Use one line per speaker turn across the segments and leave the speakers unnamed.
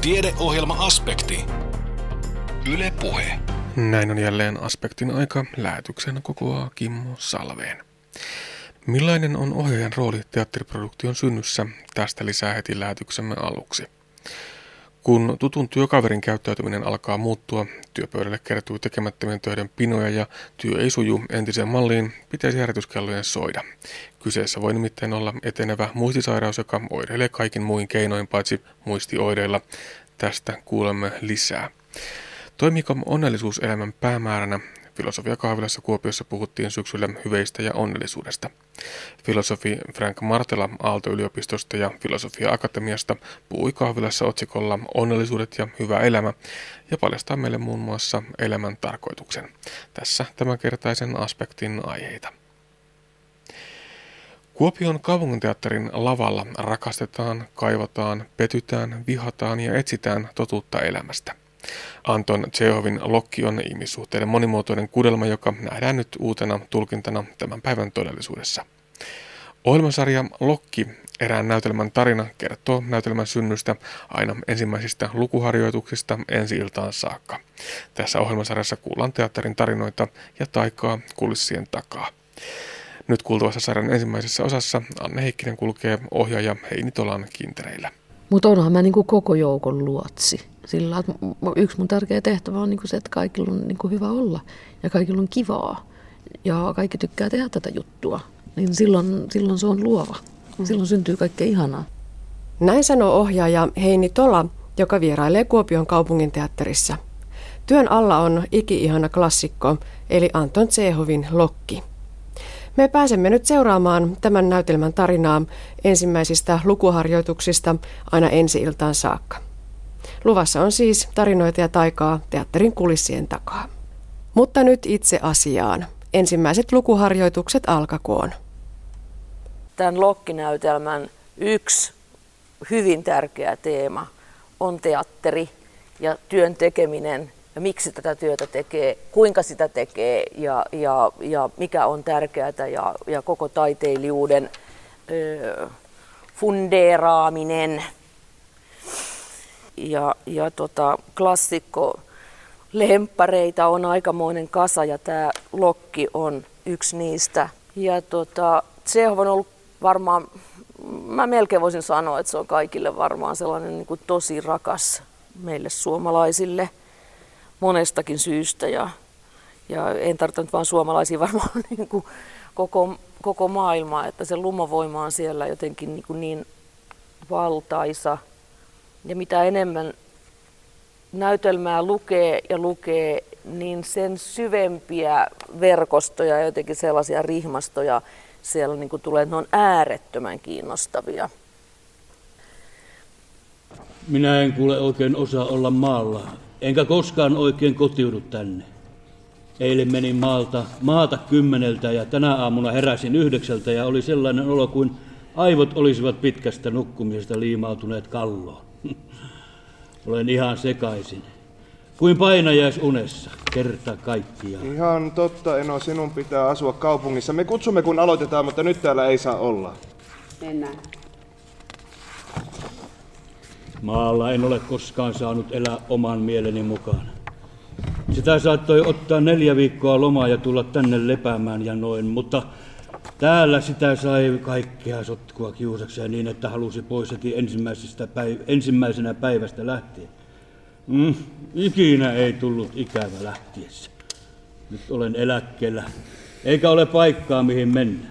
Tiedeohjelma-aspekti. Yle Puhe.
Näin on jälleen aspektin aika. Lähetyksen kokoaa Kimmo Salveen. Millainen on ohjaajan rooli teatteriproduktion synnyssä? Tästä lisää heti lähetyksemme aluksi. Kun tutun työkaverin käyttäytyminen alkaa muuttua, työpöydälle kertyy tekemättömien töiden pinoja ja työ ei suju entiseen malliin, pitäisi herätyskellojen soida. Kyseessä voi nimittäin olla etenevä muistisairaus, joka oireilee kaikin muin keinoin paitsi muistioireilla. Tästä kuulemme lisää. Toimiko onnellisuus elämän päämääränä? Filosofia kahvilassa Kuopiossa puhuttiin syksyllä hyveistä ja onnellisuudesta. Filosofi Frank Martela Aalto-yliopistosta ja Filosofia Akatemiasta puhui kahvilassa otsikolla Onnellisuudet ja hyvä elämä ja paljastaa meille muun muassa elämän tarkoituksen. Tässä tämänkertaisen aspektin aiheita. Kuopion kaupunginteatterin lavalla rakastetaan, kaivataan, petytään, vihataan ja etsitään totuutta elämästä. Anton Tsehovin Lokki on ihmissuhteiden monimuotoinen kudelma, joka nähdään nyt uutena tulkintana tämän päivän todellisuudessa. Ohjelmasarja Lokki, erään näytelmän tarina, kertoo näytelmän synnystä aina ensimmäisistä lukuharjoituksista ensi-iltaan saakka. Tässä ohjelmasarjassa kuullaan teatterin tarinoita ja taikaa kulissien takaa. Nyt kuultavassa sarjan ensimmäisessä osassa Anne Heikkinen kulkee ohjaaja Heini Tolan kintereillä.
Mutta onhan mä niinku koko joukon luotsi. Sillä että yksi mun tärkeä tehtävä on niinku se, että kaikilla on niinku hyvä olla ja kaikilla on kivaa. Ja kaikki tykkää tehdä tätä juttua. Niin silloin, silloin se on luova. Silloin syntyy kaikkea ihanaa.
Näin sanoo ohjaaja Heini Tola, joka vierailee Kuopion kaupungin teatterissa. Työn alla on iki-ihana klassikko, eli Anton Tsehovin Lokki. Me pääsemme nyt seuraamaan tämän näytelmän tarinaa ensimmäisistä lukuharjoituksista aina ensi-iltaan saakka. Luvassa on siis tarinoita ja taikaa teatterin kulissien takaa. Mutta nyt itse asiaan. Ensimmäiset lukuharjoitukset alkakoon.
Tämän lokkinäytelmän yksi hyvin tärkeä teema on teatteri ja työn tekeminen ja miksi tätä työtä tekee, kuinka sitä tekee ja, ja, ja mikä on tärkeää ja, ja koko taiteilijuuden ö, fundeeraaminen. Ja, ja tota, klassikko lemppareita on aikamoinen kasa ja tämä Lokki on yksi niistä. Ja tota, se on ollut varmaan, mä melkein voisin sanoa, että se on kaikille varmaan sellainen niin kuin tosi rakas meille suomalaisille – monestakin syystä ja, ja en tarkoita vain suomalaisia varmaan niin kuin koko, koko maailmaa, että se lumovoima on siellä jotenkin niin, kuin niin valtaisa. Ja mitä enemmän näytelmää lukee ja lukee, niin sen syvempiä verkostoja ja jotenkin sellaisia rihmastoja siellä niin kuin tulee, että ne on äärettömän kiinnostavia.
Minä en kuule oikein osaa olla maalla enkä koskaan oikein kotiudu tänne. Eilen menin maalta, maata kymmeneltä ja tänä aamuna heräsin yhdeksältä ja oli sellainen olo kuin aivot olisivat pitkästä nukkumisesta liimautuneet kalloon. Olen ihan sekaisin. Kuin painajais unessa, kerta kaikkiaan.
Ihan totta, Eno, sinun pitää asua kaupungissa. Me kutsumme kun aloitetaan, mutta nyt täällä ei saa olla.
Mennään.
Maalla en ole koskaan saanut elää oman mieleni mukaan. Sitä saattoi ottaa neljä viikkoa lomaa ja tulla tänne lepäämään ja noin, mutta täällä sitä sai kaikkea sotkua kiusakseen niin, että halusi pois heti ensimmäisestä päiv- ensimmäisenä päivästä lähtien. Mm, ikinä ei tullut ikävä lähtiessä. Nyt olen eläkkeellä, eikä ole paikkaa mihin mennä.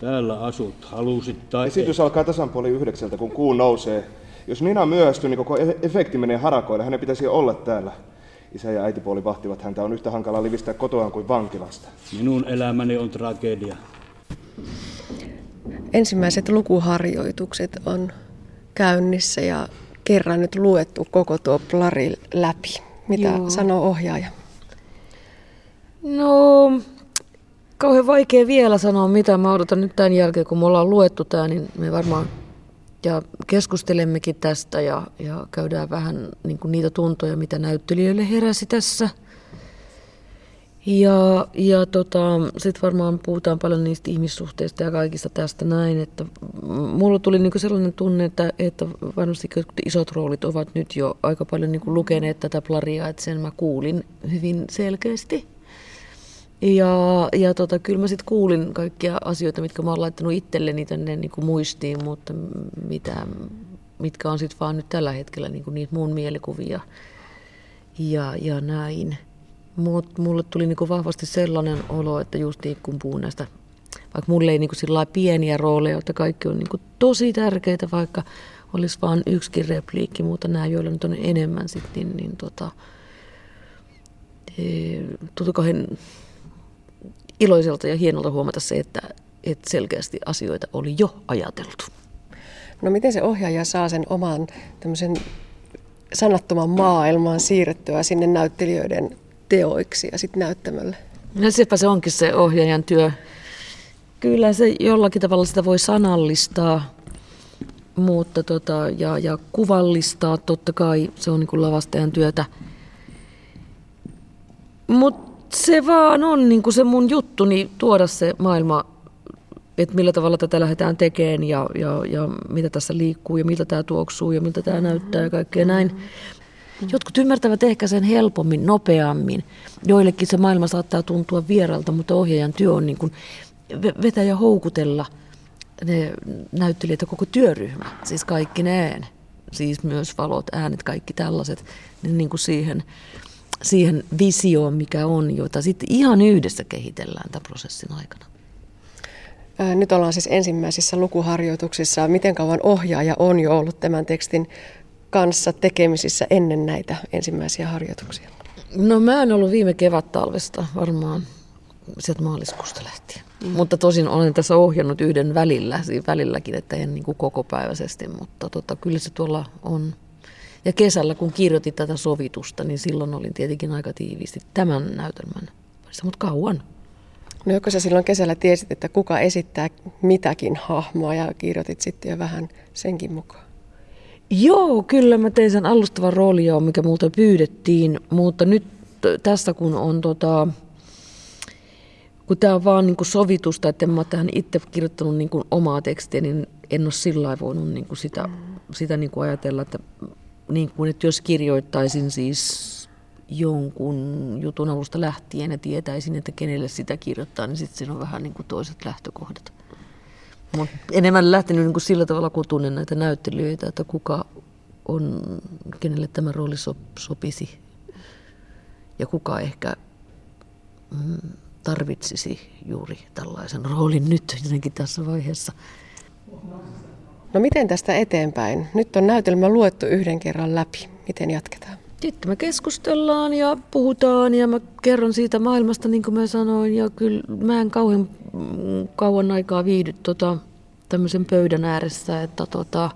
Täällä asut, halusit tai
Esitys ei. alkaa tasan puoli yhdeksältä, kun kuu nousee. Jos Nina myöhästyy, niin koko e- efekti menee harakoille. Hänen pitäisi olla täällä. Isä ja äitipuoli vahtivat häntä. On yhtä hankala livistää kotoaan kuin vankilasta.
Minun elämäni on tragedia.
Ensimmäiset lukuharjoitukset on käynnissä ja kerran nyt luettu koko tuo plari läpi. Mitä Joo. sanoo ohjaaja?
No, kauhean vaikea vielä sanoa mitä. Mä odotan nyt tämän jälkeen, kun me ollaan luettu tämä, niin me varmaan ja keskustelemmekin tästä ja, ja käydään vähän niin kuin niitä tuntoja, mitä näyttelijöille heräsi tässä. Ja, ja tota, sitten varmaan puhutaan paljon niistä ihmissuhteista ja kaikista tästä näin, että mulla tuli niinku sellainen tunne, että, että varmasti isot roolit ovat nyt jo aika paljon niinku lukeneet tätä plaria, että sen mä kuulin hyvin selkeästi. Ja, ja tota, kyllä mä sitten kuulin kaikkia asioita, mitkä mä oon laittanut itselleni tänne niinku muistiin, mutta mitä, mitkä on sitten vaan nyt tällä hetkellä niinku niitä mun mielikuvia ja, ja näin. Mut mulle tuli niinku vahvasti sellainen olo, että just niin kun puhun näistä, vaikka mulle ei niinku sillä pieniä rooleja, että kaikki on niinku tosi tärkeitä, vaikka olisi vain yksikin repliikki, mutta nämä, joilla nyt on enemmän sitten, niin, niin tota, e, iloiselta ja hienolta huomata se, että, että selkeästi asioita oli jo ajateltu.
No miten se ohjaaja saa sen oman tämmöisen sanattoman maailman siirrettyä sinne näyttelijöiden teoiksi ja sitten näyttämölle.
No sepä se onkin se ohjaajan työ. Kyllä se jollakin tavalla sitä voi sanallistaa mutta tota, ja, ja kuvallistaa totta kai, se on niin lavastajan työtä. Mutta se vaan on niin se mun juttu, niin tuoda se maailma, että millä tavalla tätä lähdetään tekemään ja, ja, ja mitä tässä liikkuu ja miltä tämä tuoksuu ja miltä tämä näyttää ja kaikkea näin. Jotkut ymmärtävät ehkä sen helpommin, nopeammin. Joillekin se maailma saattaa tuntua vieralta, mutta ohjaajan työ on niin kuin vetää ja houkutella ne näyttelijät ja koko työryhmä, siis kaikki ne, siis myös valot, äänet, kaikki tällaiset, niin, niin kuin siihen, siihen visioon, mikä on, jota sitten ihan yhdessä kehitellään tämän prosessin aikana.
Nyt ollaan siis ensimmäisissä lukuharjoituksissa. Miten kauan ohjaaja on jo ollut tämän tekstin kanssa tekemisissä ennen näitä ensimmäisiä harjoituksia?
No mä en ollut viime kevät-talvesta varmaan sieltä maaliskuusta lähtien. Mm. Mutta tosin olen tässä ohjannut yhden välillä, siinä välilläkin, että en niin kuin kokopäiväisesti, mutta tota, kyllä se tuolla on. Ja kesällä, kun kirjoitin tätä sovitusta, niin silloin olin tietenkin aika tiiviisti tämän näytelmän parissa, mutta kauan.
No joko sä silloin kesällä tiesit, että kuka esittää mitäkin hahmoa ja kirjoitit sitten jo vähän senkin mukaan?
Joo, kyllä mä tein sen alustavan roolin mikä multa pyydettiin, mutta nyt tässä kun on tota, kun tämä on vaan niin sovitusta, että en mä tähän itse kirjoittanut niin kuin omaa tekstiä, niin en ole sillä voinut niin kuin sitä, sitä niin kuin ajatella, että, niin kuin, että jos kirjoittaisin siis jonkun jutun alusta lähtien ja tietäisin, että kenelle sitä kirjoittaa, niin sitten siinä on vähän niin kuin toiset lähtökohdat. Mut enemmän lähtenyt niin kuin sillä tavalla, kun tunnen näitä näyttelijöitä, että kuka on, kenelle tämä rooli so, sopisi ja kuka ehkä mm, tarvitsisi juuri tällaisen roolin nyt jotenkin tässä vaiheessa.
No miten tästä eteenpäin? Nyt on näytelmä luettu yhden kerran läpi. Miten jatketaan?
Sitten me keskustellaan ja puhutaan ja mä kerron siitä maailmasta, niin kuin mä sanoin. Ja kyllä mä en kauhean kauan aikaa viihdy tota, tämmöisen pöydän ääressä, että tota,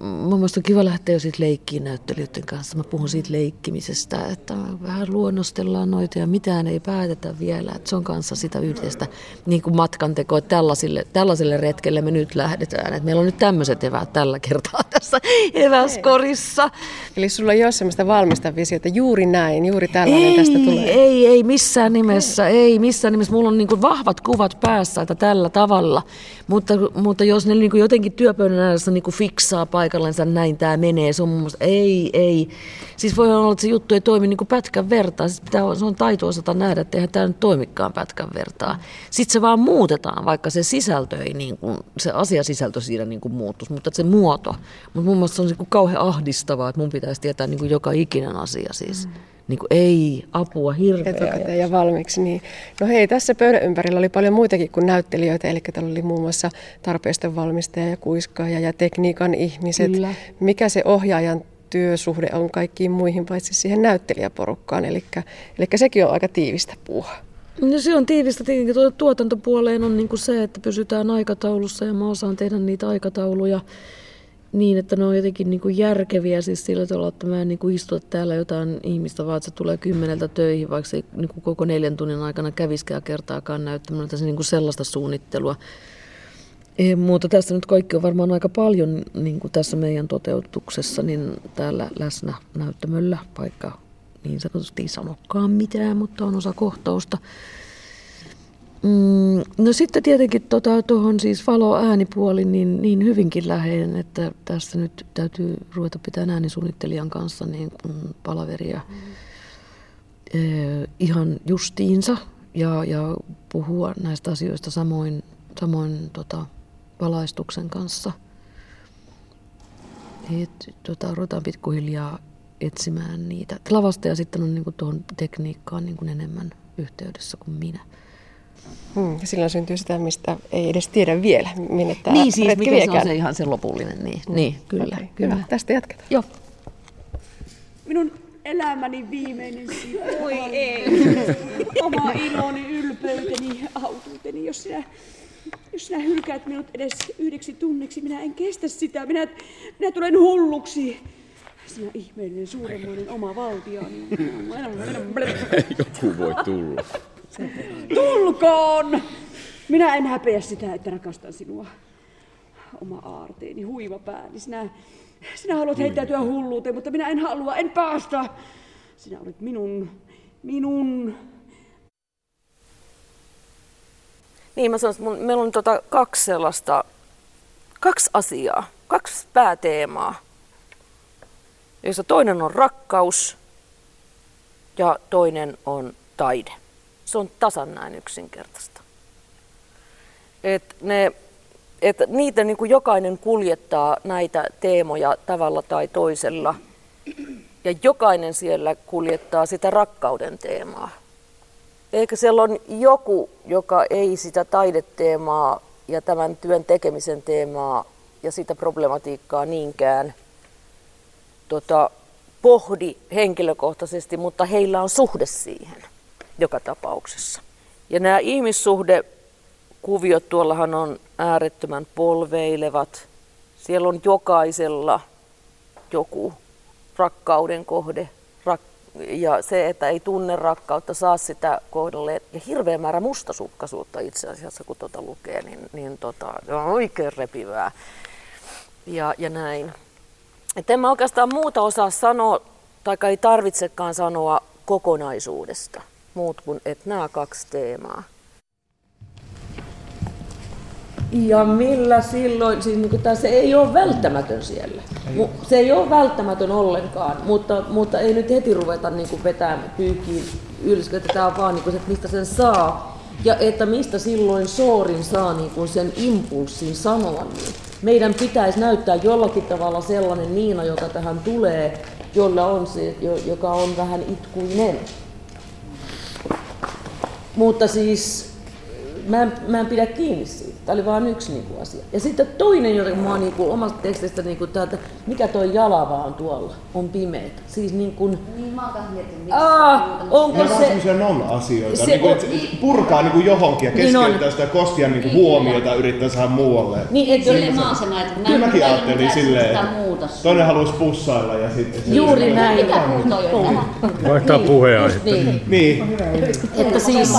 Mun mielestä on kiva lähteä jo siitä leikkiin näyttelijöiden kanssa. Mä puhun siitä leikkimisestä, että vähän luonnostellaan noita ja mitään ei päätetä vielä. Että se on kanssa sitä yhdestä niin kuin matkantekoa, että tällaisille, tällaiselle retkelle me nyt lähdetään. Että meillä on nyt tämmöiset eväät tällä kertaa tässä eväskorissa.
Eli sulla ei ole sellaista valmista visiota, juuri näin, juuri tällainen
ei,
tästä tulee.
Ei, ei missään nimessä, ei missään nimessä. Mulla on niin kuin vahvat kuvat päässä, että tällä tavalla. Mutta, mutta jos ne niin kuin jotenkin työpöydän ääressä niin kuin fiksaa paikallensa, näin tämä menee. Se on mun mielestä, ei, ei. Siis voi olla, että se juttu ei toimi niin kuin pätkän vertaa. Siis pitää, se on taito osata nähdä, että eihän tämä nyt toimikaan pätkän vertaa. Sitten se vaan muutetaan, vaikka se sisältö ei, niin kuin, se asiasisältö siinä niin kuin muuttuisi, mutta se muoto. Mutta mun mielestä se on niin kuin kauhean ahdistavaa, että mun pitäisi tietää niin kuin joka ikinen asia siis. Mm niin kuin, ei apua hirveä.
Etukäteen ja valmiiksi. Niin. No hei, tässä pöydän ympärillä oli paljon muitakin kuin näyttelijöitä, eli täällä oli muun muassa tarpeisten valmistaja ja kuiskaaja ja tekniikan ihmiset. Kyllä. Mikä se ohjaajan työsuhde on kaikkiin muihin paitsi siihen näyttelijäporukkaan, eli, eli sekin on aika tiivistä puuhaa.
No se on tiivistä tietenkin tuotantopuoleen on niin kuin se, että pysytään aikataulussa ja mä osaan tehdä niitä aikatauluja niin, että ne on jotenkin niin kuin järkeviä siis sillä tavalla, että mä en niin kuin istuta täällä jotain ihmistä, vaan että se tulee kymmeneltä töihin, vaikka se niin kuin koko neljän tunnin aikana käviskään kertaakaan näyttämällä, se niin kuin sellaista suunnittelua. Ei, mutta tässä nyt kaikki on varmaan aika paljon niin kuin tässä meidän toteutuksessa, niin täällä läsnä näyttämöllä, vaikka niin sanotusti sanokaan mitään, mutta on osa kohtausta. Mm, no sitten tietenkin tuohon tota, siis valo-äänipuoli niin, niin hyvinkin läheinen, että tässä nyt täytyy ruveta pitämään äänisuunnittelijan kanssa niin kuin palaveria mm. eh, ihan justiinsa ja, ja puhua näistä asioista samoin, samoin tota, valaistuksen kanssa. Et, tota, ruvetaan pikkuhiljaa etsimään niitä. Lavasta ja sitten on niin tuohon tekniikkaan niin kuin enemmän yhteydessä kuin minä.
Hmm, ja silloin syntyy sitä, mistä ei edes tiedä vielä, minne tämä
Niin siis, mikä
viekään.
se on se ihan se lopullinen. Niin, hmm. niin kyllä, okay, kyllä. Hyvä,
tästä jatketaan.
Joo.
Minun elämäni viimeinen sivu. Oi ei. Oma iloni, ylpeyteni, autuuteni, jos sinä, jos sinä hylkäät minut edes yhdeksi tunniksi, minä en kestä sitä. Minä, minä tulen hulluksi. Sinä ihmeellinen, suuremmoinen oma valtiani.
Joku voi tulla.
Tulkoon! Minä en häpeä sitä, että rakastan sinua. Oma aarteeni, huiva pääni. Sinä, sinä haluat heittäytyä hulluuteen, mutta minä en halua, en päästä. Sinä olet minun, minun.
Niin, mä sanoin, että meillä on tota kaksi sellaista, kaksi asiaa, kaksi pääteemaa, joissa toinen on rakkaus ja toinen on taide. Se on tasan näin yksinkertaista. Et ne, et niitä niin kuin jokainen kuljettaa näitä teemoja tavalla tai toisella. Ja jokainen siellä kuljettaa sitä rakkauden teemaa. Eikä siellä on joku, joka ei sitä taideteemaa ja tämän työn tekemisen teemaa ja sitä problematiikkaa niinkään tota, pohdi henkilökohtaisesti, mutta heillä on suhde siihen joka tapauksessa. Ja nämä ihmissuhdekuviot tuollahan on äärettömän polveilevat. Siellä on jokaisella joku rakkauden kohde. Rak- ja se, että ei tunne rakkautta, saa sitä kohdalle. Ja hirveä määrä mustasukkaisuutta itse asiassa, kun tuota lukee, niin, niin tota, on oikein repivää. Ja, ja näin. Et en mä oikeastaan muuta osaa sanoa, tai ei tarvitsekaan sanoa kokonaisuudesta muut kuin että nämä kaksi teemaa.
Ja millä silloin, siis niin tämä, se ei ole välttämätön siellä. Ei se ei ole välttämätön ollenkaan, mutta, mutta ei nyt heti ruveta niin kuin vetämään pyykiin ylös, että tämä on vaan niin kuin se, että mistä sen saa. Ja että mistä silloin Soorin saa niin kuin sen impulssin sanoa niin. Meidän pitäisi näyttää jollakin tavalla sellainen Niina, joka tähän tulee, jolla on se, joka on vähän itkuinen. Mutta siis mä en, mä en pidä kiinni siitä. Tämä oli vain yksi niin kuin, asia. Ja sitten toinen, jota mä niin kuin, omasta tekstistä, niin kuin, täältä, mikä toi jalava on tuolla, on pimeitä. Siis niin kuin...
Niin mä oon mietin,
Aa, onko
ne
se...
on semmoisia non-asioita, se niin kuin, on... purkaa niin kuin johonkin ja niin keskeyttää niin sitä Kostian niin kuin huomiota yrittää saada muualle.
Niin, et Sille mä oon sen ajatellut.
Kyllä mäkin ajattelin silleen, että toinen haluaisi pussailla ja sitten...
Juuri näin.
Vaihtaa puheenaihe.
Niin.
niin.
Että siis...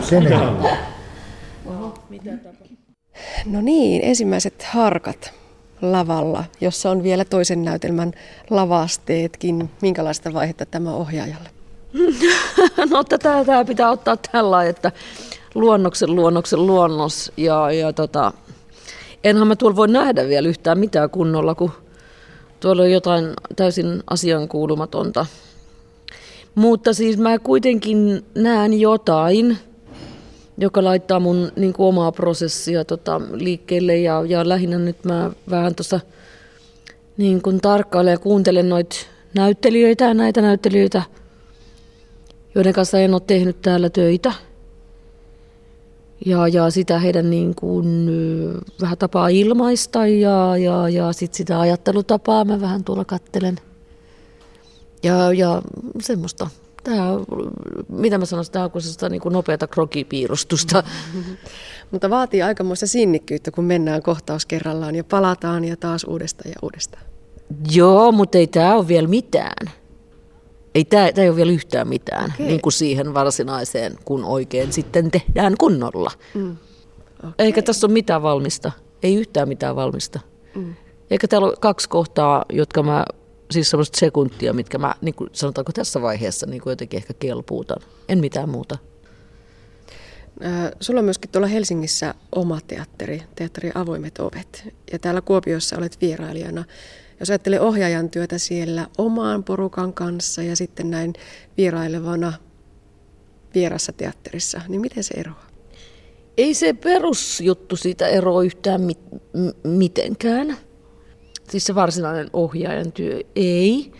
Sen
No niin, ensimmäiset harkat lavalla, jossa on vielä toisen näytelmän lavasteetkin. Minkälaista vaihetta tämä ohjaajalle?
no tätä, tämä pitää ottaa tällä, että luonnoksen luonnoksen luonnos ja, ja tota, enhän mä tuolla voi nähdä vielä yhtään mitään kunnolla, kun tuolla on jotain täysin asiankuulumatonta. Mutta siis mä kuitenkin näen jotain, joka laittaa mun niin kuin, omaa prosessia tota, liikkeelle ja, ja lähinnä nyt mä vähän tuossa niin kuin, tarkkailen ja kuuntelen noita näyttelijöitä ja näitä näyttelijöitä, joiden kanssa en ole tehnyt täällä töitä. Ja, ja sitä heidän niin kuin, vähän tapaa ilmaista ja, ja, ja sit sitä ajattelutapaa mä vähän tuolla kattelen. Ja, ja semmoista Tämä, mitä mä sanoisin, tämä on kuin niin kuin nopeata krokipiirustusta.
Mutta vaatii aikamoista sinnikkyyttä, kun mennään kohtaus kerrallaan ja palataan ja taas uudestaan ja uudestaan.
Joo, mutta ei tämä ole vielä mitään. Ei tämä, tämä ei ole vielä yhtään mitään, okay. niin kuin siihen varsinaiseen, kun oikein sitten tehdään kunnolla. Mm. Okay. Eikä tässä ole mitään valmista, ei yhtään mitään valmista. Mm. Eikä täällä ole kaksi kohtaa, jotka mä siis semmoista sekuntia, mitkä mä, niin kuin, sanotaanko tässä vaiheessa, niin kuin jotenkin ehkä kelpuutan. En mitään muuta.
Sulla on myöskin tuolla Helsingissä oma teatteri, teatteri Avoimet ovet. Ja täällä Kuopiossa olet vierailijana. Jos ajattelee ohjaajan työtä siellä omaan porukan kanssa ja sitten näin vierailevana vierassa teatterissa, niin miten se eroaa?
Ei se perusjuttu siitä eroa yhtään mit- mitenkään. Siis se varsinainen ohjaajan työ ei.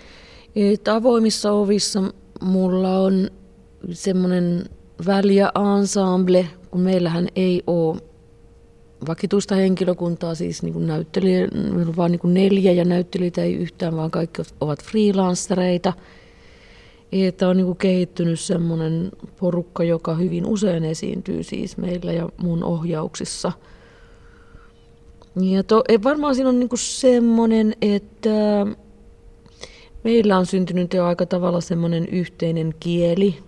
Että avoimissa ovissa mulla on semmoinen väliä ensemble, kun meillähän ei ole vakituista henkilökuntaa, siis niin kuin näyttelijä, vaan niin kuin neljä ja näyttelijöitä ei yhtään, vaan kaikki ovat freelancereita. Että on niin kuin kehittynyt semmoinen porukka, joka hyvin usein esiintyy siis meillä ja mun ohjauksissa. Ja to, varmaan siinä on niin semmoinen, että meillä on syntynyt jo aika tavalla semmoinen yhteinen kieli.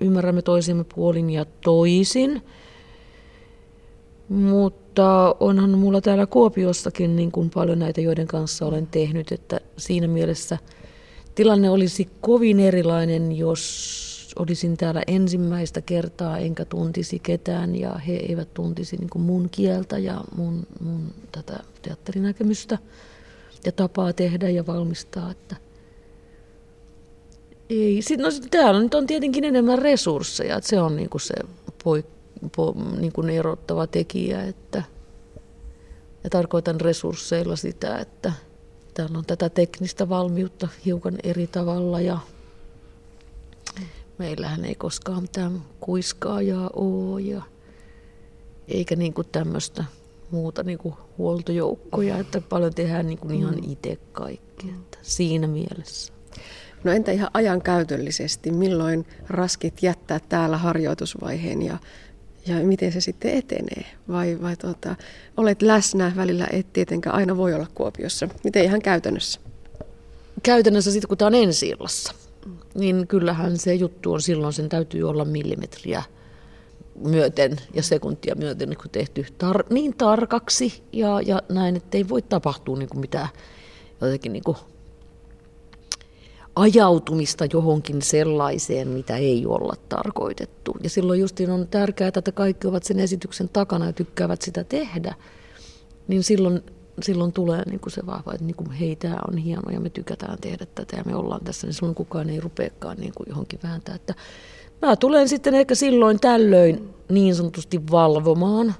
Ymmärrämme toisiamme puolin ja toisin. Mutta onhan mulla täällä Kuopiossakin niin kuin paljon näitä, joiden kanssa olen tehnyt, että siinä mielessä tilanne olisi kovin erilainen, jos olisin täällä ensimmäistä kertaa enkä tuntisi ketään ja he eivät tuntisi niin mun kieltä ja mun, mun tätä teatterinäkemystä ja tapaa tehdä ja valmistaa. Että ei. Sitten, no, täällä nyt on tietenkin enemmän resursseja, että se on niin se poik, po, niin erottava tekijä. Että, ja tarkoitan resursseilla sitä, että täällä on tätä teknistä valmiutta hiukan eri tavalla ja meillähän ei koskaan mitään kuiskaajaa ole ja eikä niin kuin tämmöistä muuta niin kuin huoltojoukkoja, että paljon tehdään niin kuin ihan mm. itse kaikki, että siinä mielessä.
No entä ihan ajan käytöllisesti, milloin raskit jättää täällä harjoitusvaiheen ja, ja miten se sitten etenee? Vai, vai tuota, olet läsnä, välillä et tietenkään aina voi olla Kuopiossa. Miten ihan käytännössä?
Käytännössä sitten kun tämä on ensi illassa, niin kyllähän se juttu on silloin, sen täytyy olla millimetriä myöten ja sekuntia myöten kun tehty tar- niin tarkaksi ja, ja näin, että ei voi tapahtua niin kuin mitään jotenkin niin kuin ajautumista johonkin sellaiseen, mitä ei olla tarkoitettu. Ja silloin justiin on tärkeää, että kaikki ovat sen esityksen takana ja tykkäävät sitä tehdä. Niin silloin, silloin tulee niin kuin se vahva, että niin kuin, hei, tämä on hienoa ja me tykätään tehdä tätä ja me ollaan tässä, niin silloin kukaan ei rupeakaan niin kuin johonkin vääntää. Että mä tulen sitten ehkä silloin tällöin niin sanotusti valvomaan.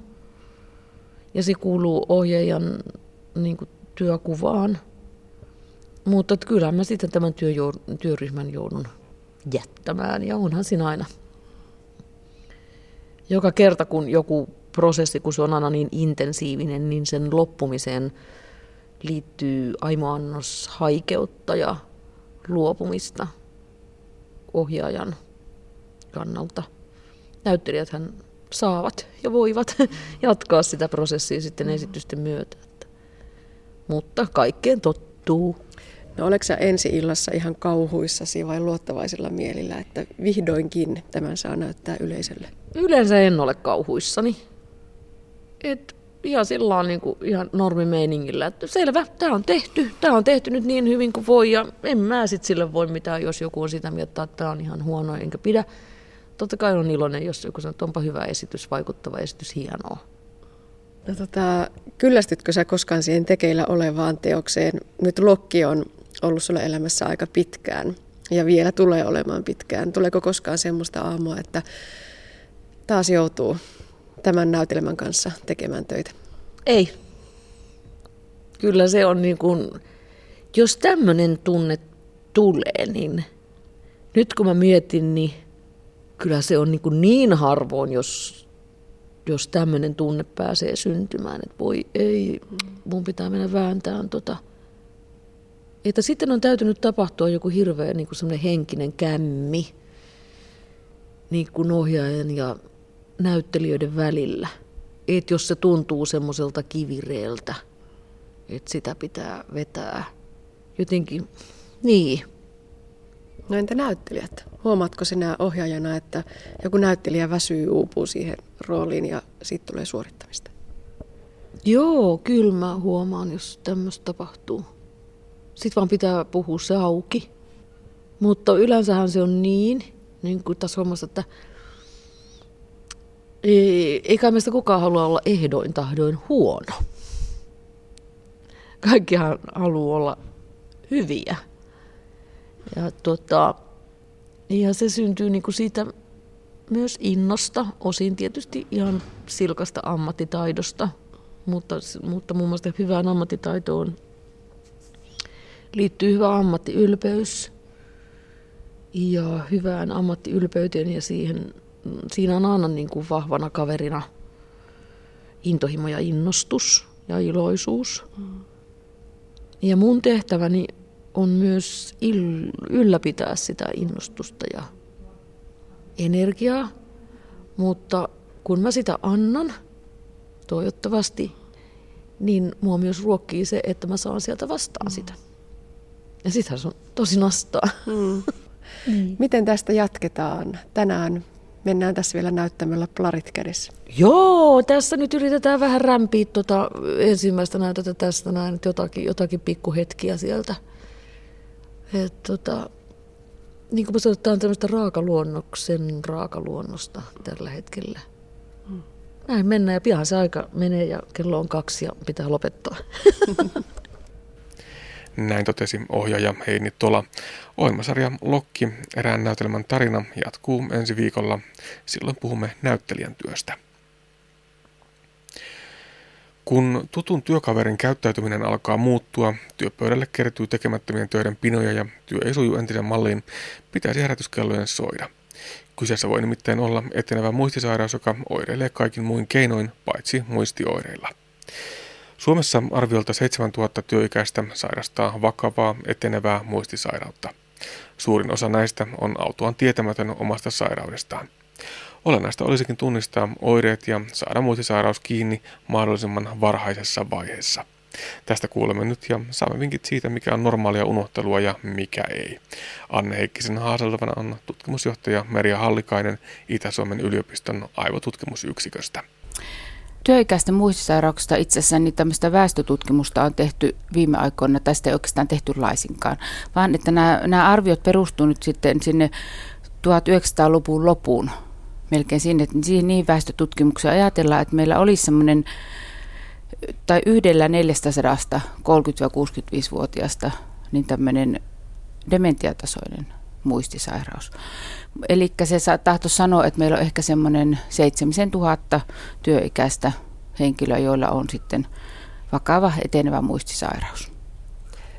Ja se kuuluu ohjaajan niin kuin työkuvaan – mutta kyllä mä sitten tämän työryhmän joudun jättämään ja onhan siinä aina. Joka kerta kun joku prosessi, kun se on aina niin intensiivinen, niin sen loppumiseen liittyy aimoannos haikeutta ja luopumista ohjaajan kannalta. Näyttelijäthän saavat ja voivat jatkaa sitä prosessia sitten esitysten myötä. Mutta kaikkeen tottuu.
No oletko sä ensi illassa ihan kauhuissasi vai luottavaisella mielillä, että vihdoinkin tämän saa näyttää yleisölle?
Yleensä en ole kauhuissani. Et ihan sillä niin kuin ihan normimeiningillä, että selvä, tämä on tehty, tämä on tehty nyt niin hyvin kuin voi ja en mä sitten sille voi mitään, jos joku on sitä mieltä, että tämä on ihan huono enkä pidä. Totta kai on iloinen, jos joku sanoo, että onpa hyvä esitys, vaikuttava esitys, hienoa.
No tota, kyllästytkö sä koskaan siihen tekeillä olevaan teokseen? Nyt Lokki on ollut sulla elämässä aika pitkään ja vielä tulee olemaan pitkään. Tuleeko koskaan semmoista aamua, että taas joutuu tämän näytelmän kanssa tekemään töitä?
Ei. Kyllä se on niin kuin, jos tämmöinen tunne tulee, niin nyt kun mä mietin, niin kyllä se on niin, kuin niin harvoin, jos, jos tämmöinen tunne pääsee syntymään, että voi ei, mun pitää mennä vääntämään tota että sitten on täytynyt tapahtua joku hirveä niin kuin henkinen kämmi niin kuin ohjaajan ja näyttelijöiden välillä. Että jos se tuntuu semmoiselta kivireeltä, että sitä pitää vetää jotenkin, niin.
No entä näyttelijät? Huomaatko sinä ohjaajana, että joku näyttelijä väsyy, uupuu siihen rooliin ja sitten tulee suorittamista?
Joo, kyllä mä huomaan, jos tämmöistä tapahtuu Sitten vaan pitää puhua se auki. Mutta yleensähän se on niin, niin kuin tässä hommassa, että eikä meistä kukaan halua olla ehdoin tahdoin huono. Kaikkihan haluaa olla hyviä. Ja, tota, ja se syntyy niin kuin siitä myös innosta, osin tietysti ihan silkasta ammattitaidosta, mutta, mutta muun muassa hyvään ammattitaitoon liittyy hyvä ammattiylpeys ja hyvään ammattiylpeyteen ja siihen, siinä on aina niin kuin vahvana kaverina intohimo ja innostus ja iloisuus. Ja mun tehtäväni on myös ylläpitää sitä innostusta ja energiaa, mutta kun mä sitä annan, toivottavasti, niin mua myös ruokkii se, että mä saan sieltä vastaan sitä. Ja sitähän se on tosi nastaa. Mm.
Mm. Miten tästä jatketaan? Tänään mennään tässä vielä näyttämällä plarit kädessä.
Joo, tässä nyt yritetään vähän rämpiä tuota ensimmäistä näytötä tästä näin, jotakin, jotakin pikkuhetkiä sieltä. Et, tota, niin kuin me tämä on tämmöistä raakaluonnoksen raakaluonnosta tällä hetkellä. Mm. Näin mennään ja pian se aika menee ja kello on kaksi ja pitää lopettaa.
Näin totesi ohjaaja Heini Tola. Ohjelmasarja Lokki, erään näytelmän tarina, jatkuu ensi viikolla. Silloin puhumme näyttelijän työstä. Kun tutun työkaverin käyttäytyminen alkaa muuttua, työpöydälle kertyy tekemättömien töiden pinoja ja työ ei suju entisen malliin, pitäisi herätyskellojen soida. Kyseessä voi nimittäin olla etenevä muistisairaus, joka oireilee kaikin muin keinoin, paitsi muistioireilla. Suomessa arviolta 7000 työikäistä sairastaa vakavaa etenevää muistisairautta. Suurin osa näistä on autoan tietämätön omasta sairaudestaan. Olennaista olisikin tunnistaa oireet ja saada muistisairaus kiinni mahdollisimman varhaisessa vaiheessa. Tästä kuulemme nyt ja saamme vinkit siitä, mikä on normaalia unohtelua ja mikä ei. Anne Heikkisen haaseltavana on tutkimusjohtaja Merja Hallikainen Itä-Suomen yliopiston aivotutkimusyksiköstä.
Työikäisten muistisairauksista itse asiassa niin tämmöistä väestötutkimusta on tehty viime aikoina, tai sitä ei oikeastaan tehty laisinkaan, vaan että nämä, nämä arviot perustuvat nyt sitten sinne 1900-luvun lopuun melkein sinne, että siihen niin väestötutkimuksia ajatellaan, että meillä olisi semmoinen tai yhdellä 400 30-65-vuotiaasta niin tämmöinen dementiatasoinen muistisairaus. Eli se tahto sanoa, että meillä on ehkä semmoinen 7000 työikäistä henkilöä, joilla on sitten vakava etenevä muistisairaus.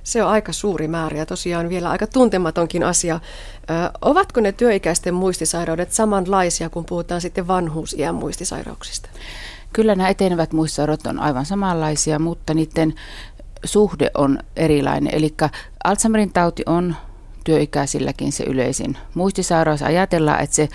Se on aika suuri määrä ja tosiaan vielä aika tuntematonkin asia. Ö, ovatko ne työikäisten muistisairaudet samanlaisia, kun puhutaan sitten vanhuusiän muistisairauksista?
Kyllä nämä etenevät muistisairaudet on aivan samanlaisia, mutta niiden suhde on erilainen. Eli Alzheimerin tauti on työikäisilläkin se yleisin muistisairaus. Ajatellaan, että se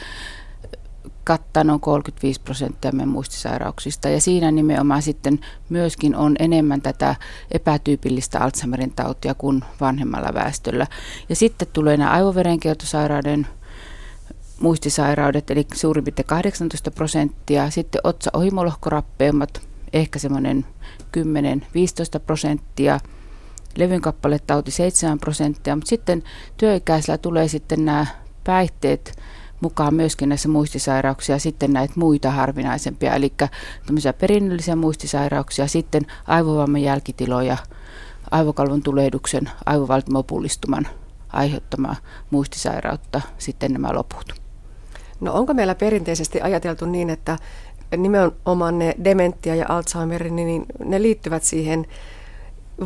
kattaa noin 35 prosenttia meidän muistisairauksista. Ja siinä nimenomaan sitten myöskin on enemmän tätä epätyypillistä Alzheimerin tautia kuin vanhemmalla väestöllä. Ja sitten tulee nämä aivoverenkiertosairauden muistisairaudet, eli suurin piirtein 18 prosenttia. Sitten otsa-ohimolohkorappeumat, ehkä semmoinen 10-15 prosenttia. Levynkappale-tauti 7 prosenttia, mutta sitten työikäisillä tulee sitten nämä päihteet, mukaan myöskin näissä muistisairauksia, sitten näitä muita harvinaisempia, eli tämmöisiä perinnöllisiä muistisairauksia, sitten aivovamman jälkitiloja, aivokalvon tulehduksen, aivovaltimopullistuman aiheuttamaa muistisairautta, sitten nämä loput.
No onko meillä perinteisesti ajateltu niin, että nimenomaan ne dementia ja Alzheimer, niin ne liittyvät siihen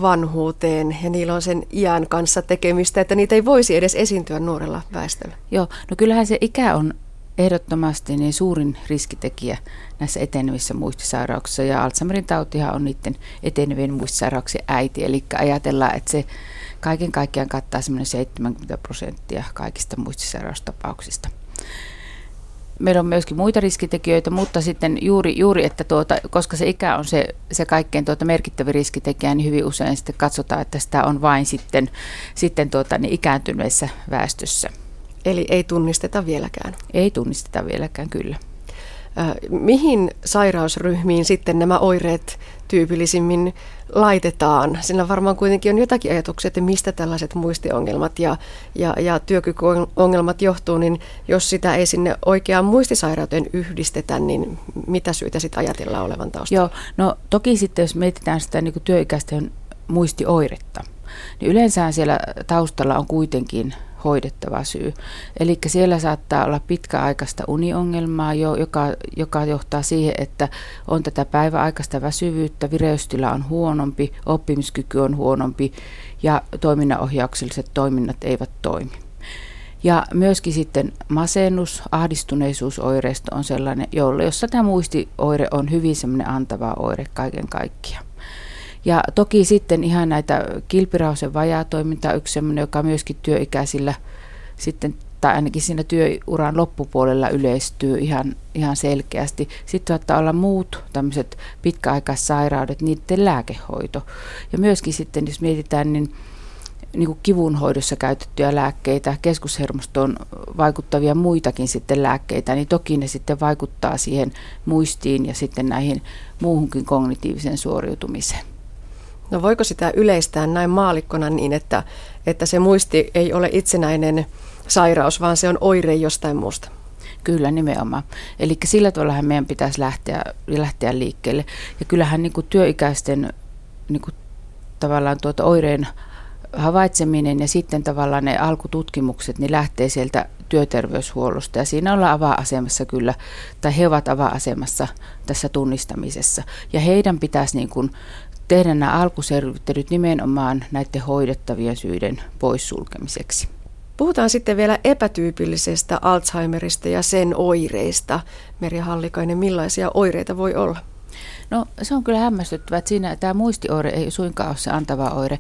vanhuuteen ja niillä on sen iän kanssa tekemistä, että niitä ei voisi edes esiintyä nuorella väestöllä.
Joo, no kyllähän se ikä on ehdottomasti niin suurin riskitekijä näissä etenevissä muistisairauksissa ja Alzheimerin tautihan on niiden etenevien muistisairauksien äiti, eli ajatellaan, että se kaiken kaikkiaan kattaa semmoinen 70 prosenttia kaikista muistisairaustapauksista meillä on myöskin muita riskitekijöitä, mutta sitten juuri, juuri että tuota, koska se ikä on se, se kaikkein tuota merkittävä riskitekijä, niin hyvin usein sitten katsotaan, että sitä on vain sitten, sitten tuota, niin ikääntyneessä väestössä.
Eli ei tunnisteta vieläkään?
Ei tunnisteta vieläkään, kyllä.
Mihin sairausryhmiin sitten nämä oireet tyypillisimmin laitetaan? Sillä varmaan kuitenkin on jotakin ajatuksia, että mistä tällaiset muistiongelmat ja, ja, ja työkykyongelmat johtuu, niin jos sitä ei sinne oikeaan muistisairauteen yhdistetä, niin mitä syitä sitten ajatellaan olevan taustalla?
Joo, no toki sitten jos mietitään sitä niin työikäisten muistioiretta, niin yleensä siellä taustalla on kuitenkin hoidettava syy. Eli siellä saattaa olla pitkäaikaista uniongelmaa, jo, joka, joka johtaa siihen, että on tätä päiväaikaista väsyvyyttä, vireystila on huonompi, oppimiskyky on huonompi ja toiminnanohjaukselliset toiminnat eivät toimi. Ja myöskin sitten masennus, ahdistuneisuusoireisto on sellainen, jolla, jossa tämä muistioire on hyvin semmoinen antava oire kaiken kaikkiaan. Ja toki sitten ihan näitä kilpirauhasen vajaatoiminta yksi sellainen, joka myöskin työikäisillä sitten tai ainakin siinä työuran loppupuolella yleistyy ihan, ihan selkeästi. Sitten saattaa olla muut tämmöiset pitkäaikaissairaudet, niiden lääkehoito. Ja myöskin sitten, jos mietitään, niin, niin kuin kivunhoidossa käytettyjä lääkkeitä, keskushermostoon vaikuttavia muitakin sitten lääkkeitä, niin toki ne sitten vaikuttaa siihen muistiin ja sitten näihin muuhunkin kognitiiviseen suoriutumiseen.
No voiko sitä yleistää näin maalikkona niin, että, että se muisti ei ole itsenäinen sairaus, vaan se on oire jostain muusta?
Kyllä, nimenomaan. Eli sillä tavalla meidän pitäisi lähteä, lähteä liikkeelle. Ja kyllähän niin kuin työikäisten niin kuin tavallaan tuota oireen havaitseminen ja sitten tavallaan ne alkututkimukset, niin lähtee sieltä työterveyshuollosta. Ja siinä ollaan avaa-asemassa kyllä, tai he ovat avaa-asemassa tässä tunnistamisessa. Ja heidän pitäisi niin kuin tehdä nämä alkuselvittelyt nimenomaan näiden hoidettavien syiden poissulkemiseksi.
Puhutaan sitten vielä epätyypillisestä Alzheimerista ja sen oireista. Merja Hallikainen, millaisia oireita voi olla?
No se on kyllä hämmästyttävää, että siinä tämä muistioire ei suinkaan ole se antava oire,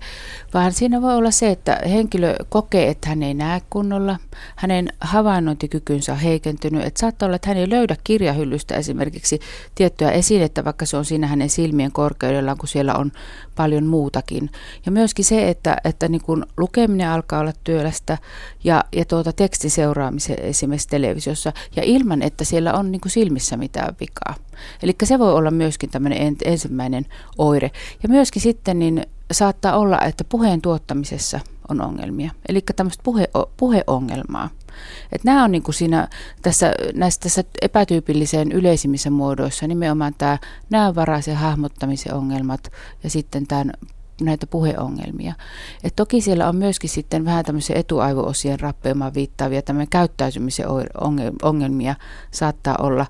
vaan siinä voi olla se, että henkilö kokee, että hän ei näe kunnolla, hänen havainnointikykynsä on heikentynyt, että saattaa olla, että hän ei löydä kirjahyllystä esimerkiksi tiettyä esinettä, vaikka se on siinä hänen silmien korkeudellaan, kun siellä on paljon muutakin. Ja myöskin se, että, että niin kun lukeminen alkaa olla työlästä ja, ja tuota tekstin seuraamisen esimerkiksi televisiossa ja ilman, että siellä on niin silmissä mitään vikaa. Eli se voi olla myöskin tämmöinen ensimmäinen oire. Ja myöskin sitten niin saattaa olla, että puheen tuottamisessa on ongelmia. Eli tämmöistä puhe, puheongelmaa. Et nämä on niin kuin siinä, tässä, näissä tässä epätyypillisen yleisimmissä muodoissa nimenomaan tämä näövaraisen hahmottamisen ongelmat ja sitten tämän näitä puheongelmia. Et toki siellä on myöskin sitten vähän tämmöisiä etuaivoosien rappeumaan viittaavia tämän käyttäytymisen ongelmia saattaa olla,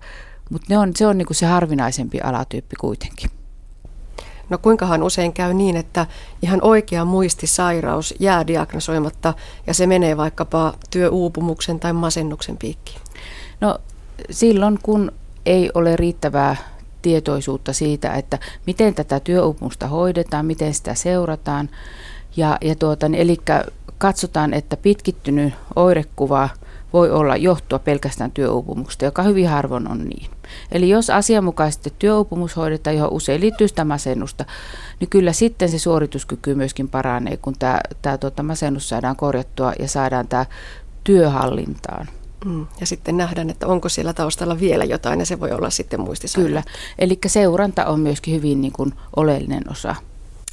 mutta on, se on niin kuin se harvinaisempi alatyyppi kuitenkin.
No kuinkahan usein käy niin, että ihan oikea muistisairaus jää diagnosoimatta ja se menee vaikkapa työuupumuksen tai masennuksen piikkiin?
No silloin kun ei ole riittävää tietoisuutta siitä, että miten tätä työuupumusta hoidetaan, miten sitä seurataan. Ja, ja tuota, niin, eli katsotaan, että pitkittynyt oirekuva – voi olla johtua pelkästään työuupumuksesta, joka hyvin harvoin on niin. Eli jos asianmukaisesti työuupumus hoidetaan, johon usein liittyy sitä masennusta, niin kyllä sitten se suorituskyky myöskin paranee, kun tämä, tämä tuota, masennus saadaan korjattua ja saadaan tämä työhallintaan.
Mm. Ja sitten nähdään, että onko siellä taustalla vielä jotain, ja se voi olla sitten muistisairaus.
Kyllä, eli seuranta on myöskin hyvin niin kuin oleellinen osa.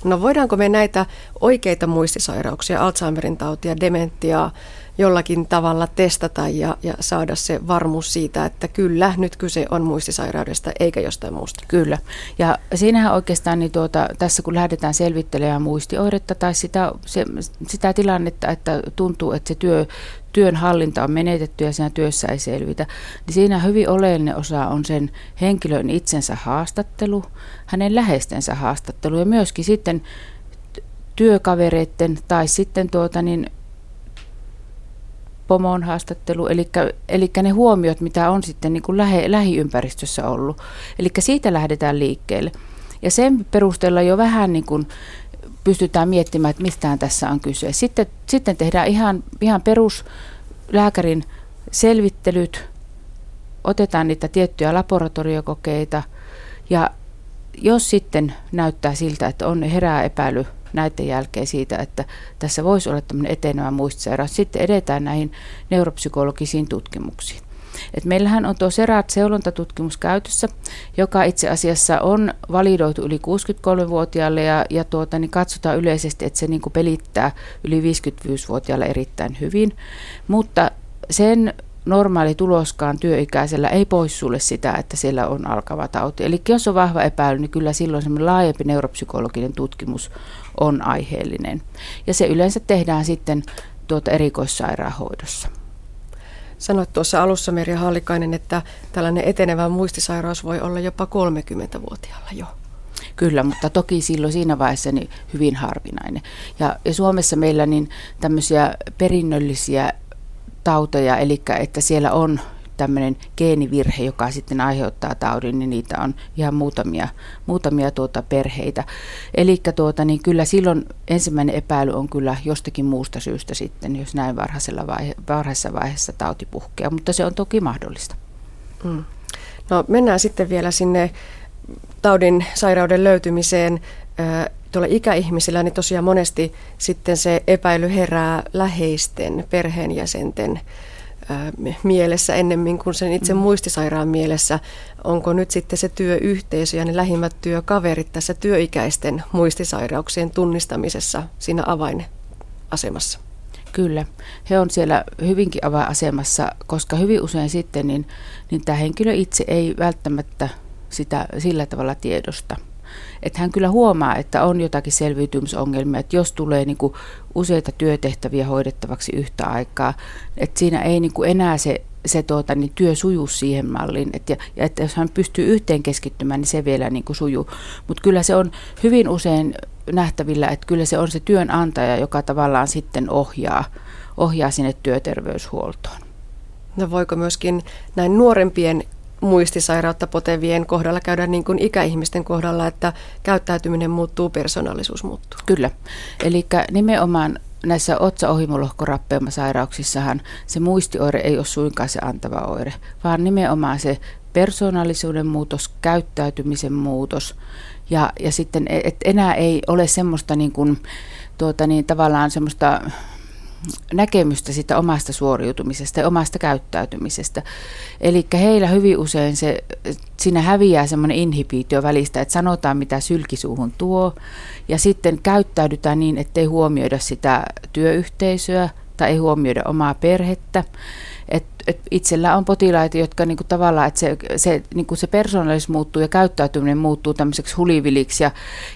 No voidaanko me näitä oikeita muistisairauksia, Alzheimerin tautia, dementiaa, jollakin tavalla testata ja, ja saada se varmuus siitä, että kyllä, nyt kyse on muistisairaudesta eikä jostain muusta.
Kyllä. Ja siinähän oikeastaan niin tuota, tässä kun lähdetään selvittelemään muistioiretta tai sitä, se, sitä tilannetta, että tuntuu, että se työ, työn hallinta on menetetty ja siinä työssä ei selvitä, niin siinä hyvin oleellinen osa on sen henkilön itsensä haastattelu, hänen läheistensä haastattelu ja myöskin sitten työkavereiden tai sitten tuota, niin pomon haastattelu, eli, eli ne huomiot, mitä on sitten niin kuin lähe, lähiympäristössä ollut. Eli siitä lähdetään liikkeelle. Ja sen perusteella jo vähän niin kuin pystytään miettimään, että mistään tässä on kyse. Sitten, sitten tehdään ihan, ihan peruslääkärin selvittelyt, otetaan niitä tiettyjä laboratoriokokeita ja jos sitten näyttää siltä, että on herää epäily näiden jälkeen siitä, että tässä voisi olla tämmöinen etenevä muistisairaus. Sitten edetään näihin neuropsykologisiin tutkimuksiin. Et meillähän on tuo SERAT-seulontatutkimus käytössä, joka itse asiassa on validoitu yli 63-vuotiaalle ja, ja tuota, niin katsotaan yleisesti, että se niin pelittää yli 55-vuotiaalle erittäin hyvin. Mutta sen normaali tuloskaan työikäisellä ei poissulle sitä, että siellä on alkava tauti. Eli jos on vahva epäily, niin kyllä silloin semmoinen laajempi neuropsykologinen tutkimus on aiheellinen. Ja se yleensä tehdään sitten tuota erikoissairaanhoidossa.
Sanoit tuossa alussa Merja Hallikainen, että tällainen etenevä muistisairaus voi olla jopa 30-vuotiaalla jo.
Kyllä, mutta toki silloin siinä vaiheessa niin hyvin harvinainen. Ja, ja Suomessa meillä niin tämmöisiä perinnöllisiä tauteja, eli että siellä on tämmöinen geenivirhe, joka sitten aiheuttaa taudin, niin niitä on ihan muutamia, muutamia tuota perheitä. Eli tuota, niin kyllä silloin ensimmäinen epäily on kyllä jostakin muusta syystä sitten, jos näin varhaisella vaihe, varhaisessa vaiheessa tauti puhkeaa, mutta se on toki mahdollista.
Mm. No mennään sitten vielä sinne taudin sairauden löytymiseen. Tuolla ikäihmisillä niin tosiaan monesti sitten se epäily herää läheisten, perheenjäsenten mielessä ennemmin kuin sen itse mm. muistisairaan mielessä. Onko nyt sitten se työyhteisö ja ne lähimmät työkaverit tässä työikäisten muistisairauksien tunnistamisessa siinä avainasemassa?
Kyllä, he on siellä hyvinkin avainasemassa, koska hyvin usein sitten niin, niin tämä henkilö itse ei välttämättä sitä sillä tavalla tiedosta että hän kyllä huomaa, että on jotakin selviytymisongelmia, että jos tulee niin kuin useita työtehtäviä hoidettavaksi yhtä aikaa, että siinä ei niin kuin enää se se tuota, niin työ sujuu siihen malliin. Et ja, ja että jos hän pystyy yhteen keskittymään, niin se vielä niin kuin sujuu. Mutta kyllä se on hyvin usein nähtävillä, että kyllä se on se työnantaja, joka tavallaan sitten ohjaa, ohjaa sinne työterveyshuoltoon.
No voiko myöskin näin nuorempien muistisairautta potevien kohdalla käydä niin kuin ikäihmisten kohdalla, että käyttäytyminen muuttuu, persoonallisuus muuttuu.
Kyllä. Eli nimenomaan näissä otsa-ohimolohkorappeuma-sairauksissahan se muistioire ei ole suinkaan se antava oire, vaan nimenomaan se persoonallisuuden muutos, käyttäytymisen muutos ja, ja sitten, että enää ei ole semmoista niin kuin, tuota niin, tavallaan semmoista näkemystä sitä omasta suoriutumisesta ja omasta käyttäytymisestä. Eli heillä hyvin usein se, siinä häviää semmoinen inhibiitio välistä, että sanotaan mitä sylkisuuhun tuo ja sitten käyttäydytään niin, ettei huomioida sitä työyhteisöä tai ei huomioida omaa perhettä. Et, et itsellä on potilaita, jotka niinku tavallaan, että se, se, niinku se persoonallisuus muuttuu ja käyttäytyminen muuttuu tämmöiseksi huliviliksi ja,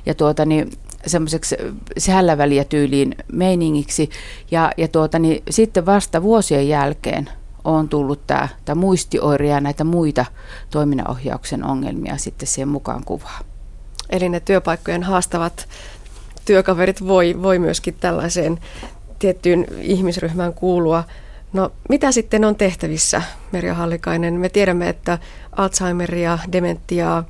ja tuota, niin semmoiseksi sällä väliä tyyliin meiningiksi. Ja, ja tuota, niin sitten vasta vuosien jälkeen on tullut tämä, tämä muistioire ja näitä muita toiminnanohjauksen ongelmia sitten siihen mukaan kuvaa.
Eli ne työpaikkojen haastavat työkaverit voi, voi myöskin tällaiseen tiettyyn ihmisryhmään kuulua. No mitä sitten on tehtävissä, Merja Hallikainen? Me tiedämme, että Alzheimeria, dementiaa,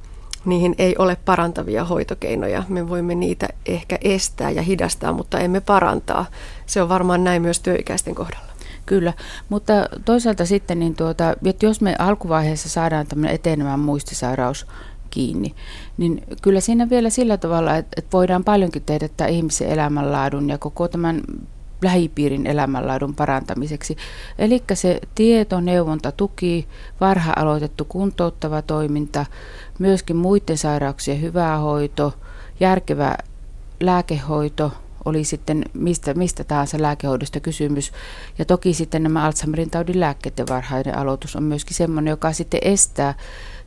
niihin ei ole parantavia hoitokeinoja. Me voimme niitä ehkä estää ja hidastaa, mutta emme parantaa. Se on varmaan näin myös työikäisten kohdalla.
Kyllä, mutta toisaalta sitten, niin tuota, että jos me alkuvaiheessa saadaan tämmöinen etenemään muistisairaus kiinni, niin kyllä siinä vielä sillä tavalla, että, että voidaan paljonkin tehdä tämä ihmisen elämänlaadun ja koko tämän lähipiirin elämänlaadun parantamiseksi. Eli se tieto, neuvonta, tuki, varha aloitettu kuntouttava toiminta, myöskin muiden sairauksien hyvä hoito, järkevä lääkehoito, oli sitten mistä, mistä tahansa lääkehoidosta kysymys. Ja toki sitten nämä Alzheimerin taudin lääkkeiden varhainen aloitus on myöskin sellainen, joka sitten estää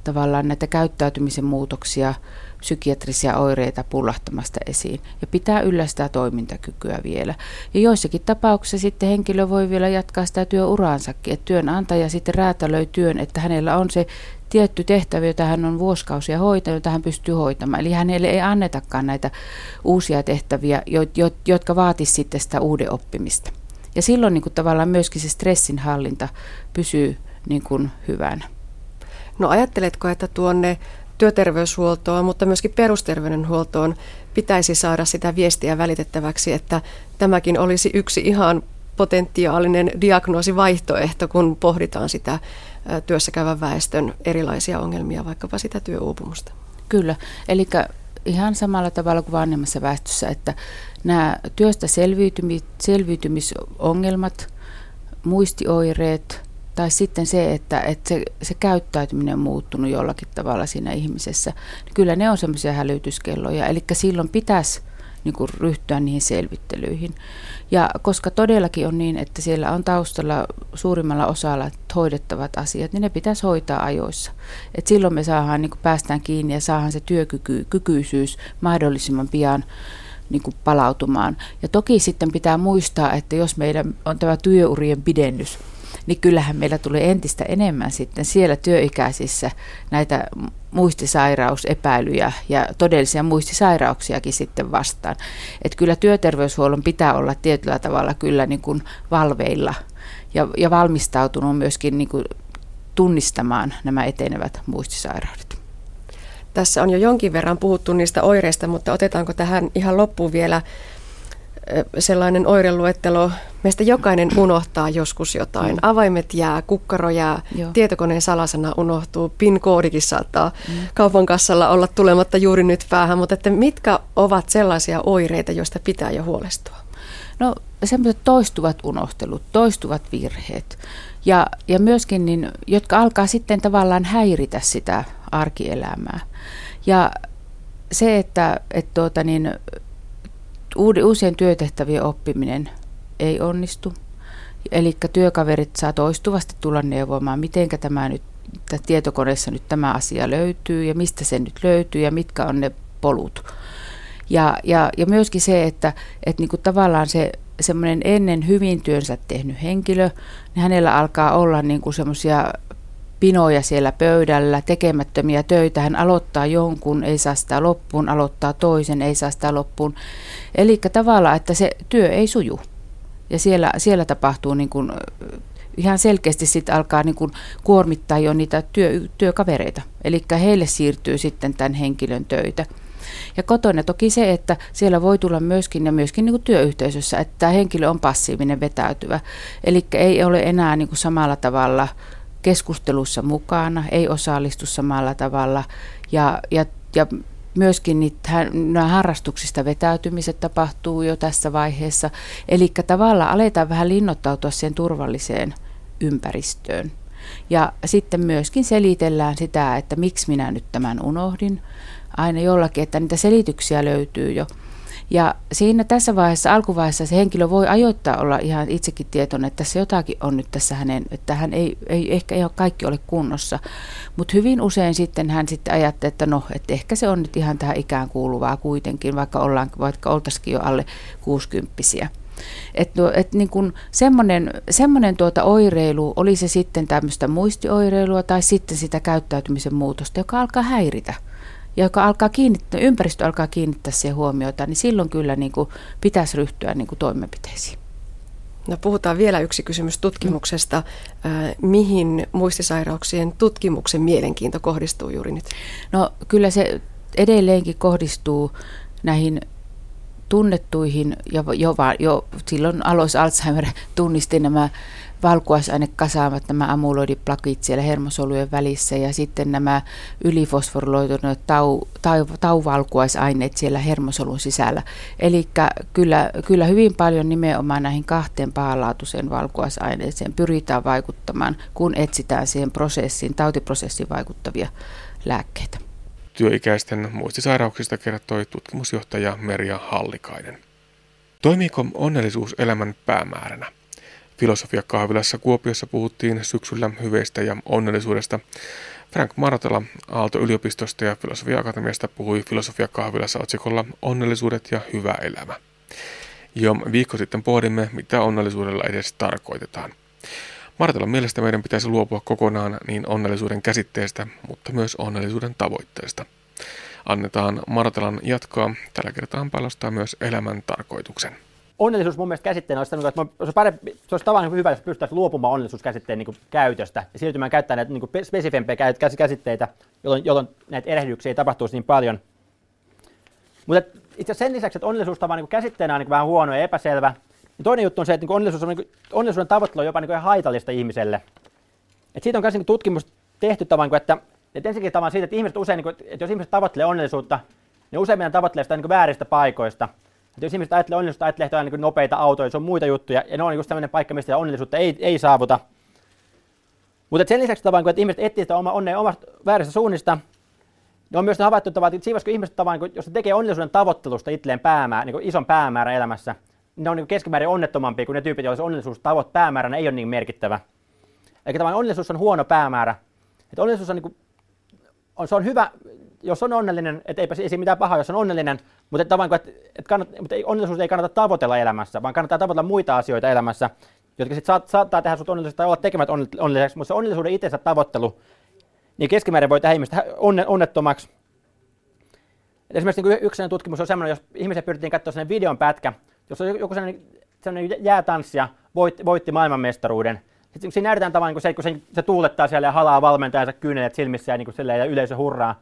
tavallaan näitä käyttäytymisen muutoksia psykiatrisia oireita pullahtamasta esiin ja pitää yllä sitä toimintakykyä vielä. Ja joissakin tapauksissa sitten henkilö voi vielä jatkaa sitä työuraansakin, että työnantaja sitten räätälöi työn, että hänellä on se tietty tehtävä, jota hän on vuosikausia hoitanut, jota hän pystyy hoitamaan. Eli hänelle ei annetakaan näitä uusia tehtäviä, jotka vaatisivat sitten sitä uuden oppimista. Ja silloin niin kuin tavallaan myöskin se stressin hallinta pysyy niin kuin hyvänä.
No ajatteletko, että tuonne työterveyshuoltoon, mutta myöskin perusterveydenhuoltoon pitäisi saada sitä viestiä välitettäväksi, että tämäkin olisi yksi ihan potentiaalinen diagnoosivaihtoehto, kun pohditaan sitä työssäkäyvän väestön erilaisia ongelmia, vaikkapa sitä työuupumusta.
Kyllä, eli ihan samalla tavalla kuin vanhemmassa väestössä, että nämä työstä selviytymis- selviytymisongelmat, muistioireet, tai sitten se, että, että se, se käyttäytyminen on muuttunut jollakin tavalla siinä ihmisessä, niin kyllä ne on semmoisia hälytyskelloja. Eli silloin pitäisi niin kuin ryhtyä niihin selvittelyihin. Ja koska todellakin on niin, että siellä on taustalla suurimmalla osalla hoidettavat asiat, niin ne pitäisi hoitaa ajoissa. Et silloin me saadaan, niin kuin päästään kiinni ja saadaan se työkykyisyys mahdollisimman pian niin kuin palautumaan. Ja toki sitten pitää muistaa, että jos meidän on tämä työurien pidennys, niin kyllähän meillä tulee entistä enemmän sitten siellä työikäisissä näitä muistisairausepäilyjä ja todellisia muistisairauksiakin sitten vastaan. Että kyllä työterveyshuollon pitää olla tietyllä tavalla kyllä niin kuin valveilla ja, ja valmistautunut myöskin niin kuin tunnistamaan nämä etenevät muistisairaudet.
Tässä on jo jonkin verran puhuttu niistä oireista, mutta otetaanko tähän ihan loppuun vielä sellainen oireluettelo. Meistä jokainen unohtaa joskus jotain. Mm. Avaimet jää, kukkaro jää, Joo. tietokoneen salasana unohtuu, PIN-koodikin saattaa mm. kaupan kassalla olla tulematta juuri nyt päähän, mutta että mitkä ovat sellaisia oireita, joista pitää jo huolestua?
No semmoiset toistuvat unohtelut, toistuvat virheet ja, ja myöskin, niin, jotka alkaa sitten tavallaan häiritä sitä arkielämää. Ja se, että et tuota, niin, uusien työtehtävien oppiminen ei onnistu. Eli työkaverit saa toistuvasti tulla neuvomaan, miten tämä nyt tietokoneessa nyt tämä asia löytyy ja mistä se nyt löytyy ja mitkä on ne polut. Ja, ja, ja myöskin se, että, että niin kuin tavallaan se semmoinen ennen hyvin työnsä tehnyt henkilö, niin hänellä alkaa olla niin kuin semmoisia pinoja siellä pöydällä, tekemättömiä töitä. Hän aloittaa jonkun, ei saa sitä loppuun, aloittaa toisen, ei saa sitä loppuun. Eli tavallaan, että se työ ei suju. Ja siellä, siellä tapahtuu niin kuin, ihan selkeästi sitten alkaa niin kuin kuormittaa jo niitä työ, työkavereita. Eli heille siirtyy sitten tämän henkilön töitä. Ja kotona toki se, että siellä voi tulla myöskin ja myöskin niin kuin työyhteisössä, että tämä henkilö on passiivinen, vetäytyvä. Eli ei ole enää niin kuin samalla tavalla keskustelussa mukana, ei osallistu samalla tavalla ja, ja, ja myöskin niitä, nämä harrastuksista vetäytymiset tapahtuu jo tässä vaiheessa. Eli tavallaan aletaan vähän linnoittautua siihen turvalliseen ympäristöön. Ja sitten myöskin selitellään sitä, että miksi minä nyt tämän unohdin. Aina jollakin, että niitä selityksiä löytyy jo. Ja siinä tässä vaiheessa, alkuvaiheessa se henkilö voi ajoittaa olla ihan itsekin tietoinen, että tässä jotakin on nyt tässä hänen, että hän ei, ei ehkä ihan kaikki ole kunnossa. Mutta hyvin usein sitten hän sitten ajattelee, että no, että ehkä se on nyt ihan tähän ikään kuuluvaa kuitenkin, vaikka, ollaan, vaikka oltaisikin jo alle kuusikymppisiä. Että et niin semmoinen, semmoinen tuota oireilu, oli se sitten tämmöistä muistioireilua tai sitten sitä käyttäytymisen muutosta, joka alkaa häiritä – ja joka alkaa kiinnittää, ympäristö alkaa kiinnittää siihen huomiota, niin silloin kyllä niin kuin pitäisi ryhtyä niin kuin toimenpiteisiin.
No puhutaan vielä yksi kysymys tutkimuksesta. Mm. mihin muistisairauksien tutkimuksen mielenkiinto kohdistuu juuri nyt?
No kyllä se edelleenkin kohdistuu näihin tunnettuihin, ja jo, jo silloin Alois Alzheimer tunnisti nämä valkuaisainekasaamat, nämä amyloidiplakit siellä hermosolujen välissä ja sitten nämä ylifosforiloituneet tau, tau, siellä hermosolun sisällä. Eli kyllä, kyllä hyvin paljon nimenomaan näihin kahteen pahalaatuiseen valkuaisaineeseen pyritään vaikuttamaan, kun etsitään siihen prosessiin, tautiprosessiin vaikuttavia lääkkeitä.
Työikäisten muistisairauksista kertoi tutkimusjohtaja Merja Hallikainen. Toimiiko onnellisuus elämän päämääränä? Filosofiakahvilassa Kuopiossa puhuttiin syksyllä hyveistä ja onnellisuudesta. Frank Maratala Aalto-yliopistosta ja Filosofia-akatemiasta puhui Filosofiakahvilassa otsikolla Onnellisuudet ja hyvä elämä. Jo viikko sitten pohdimme, mitä onnellisuudella edes tarkoitetaan. Maratalan mielestä meidän pitäisi luopua kokonaan niin onnellisuuden käsitteestä, mutta myös onnellisuuden tavoitteesta. Annetaan Maratalan jatkaa. Tällä kertaa palostaa myös elämän tarkoituksen
onnellisuus mun mielestä käsitteenä olisi, että se olisi, parempi, se olisi tavallaan hyvä, jos pystyttäisiin luopumaan onnellisuuskäsitteen niin käytöstä ja siirtymään käyttämään näitä niin spesifempiä käsitteitä, jolloin, jolloin näitä erehdyksiä ei tapahtuisi niin paljon. Mutta itse sen lisäksi, että onnellisuus tavallaan niin käsitteenä on niin vähän huono ja epäselvä, niin toinen juttu on se, että niin onnellisuus on, niin kuin, onnellisuuden tavoittelu on jopa niin haitallista ihmiselle. Et siitä on myös niin tutkimus tehty tavan, että, että ensinnäkin tavan siitä, että, ihmiset usein, niin kuin, että jos ihmiset tavoittelee onnellisuutta, niin useimmiten tavoittelee sitä niin vääristä paikoista – että jos ihmiset ajattelee onnellisuutta, ajattelee että niin nopeita autoja, se on muita juttuja, ja ne on niin sellainen paikka, mistä onnellisuutta ei, ei saavuta. Mutta sen lisäksi tavan, että ihmiset etsivät sitä oma, onnea omasta väärästä suunnista, niin on myös havaittu, että siinä kun ihmiset tavan, jos ne tekee onnellisuuden tavoittelusta itselleen päämäärä, niin ison päämäärän elämässä, niin ne on niin keskimäärin onnettomampia kuin ne tyypit, joilla se onnellisuus tavoit päämääränä ei ole niin merkittävä. Eli tavallaan onnellisuus on huono päämäärä. Että onnellisuus on, niin kuin, on, se on hyvä, jos on onnellinen, että eipä siinä mitään pahaa, jos on onnellinen, mutta, että, että, että kannat, mutta ei, onnellisuus ei kannata tavoitella elämässä, vaan kannattaa tavoitella muita asioita elämässä, jotka sitten saat, saattaa tehdä sinut onnelliseksi tai olla tekemät onnelliseksi, mutta se onnellisuuden itsensä tavoittelu, niin keskimäärin voi tehdä ihmistä onne, onnettomaksi. Et esimerkiksi niin yksi tutkimus on sellainen, jos ihmisiä pyrittiin katsoa sellainen videon pätkä, jos on joku sellainen, sellainen jäätanssija voitti, voitti maailmanmestaruuden, sitten siinä näytetään tavallaan niin se, kun se, se tuulettaa siellä ja halaa valmentajansa kyynelet silmissä ja, niin kuin ja yleisö hurraa.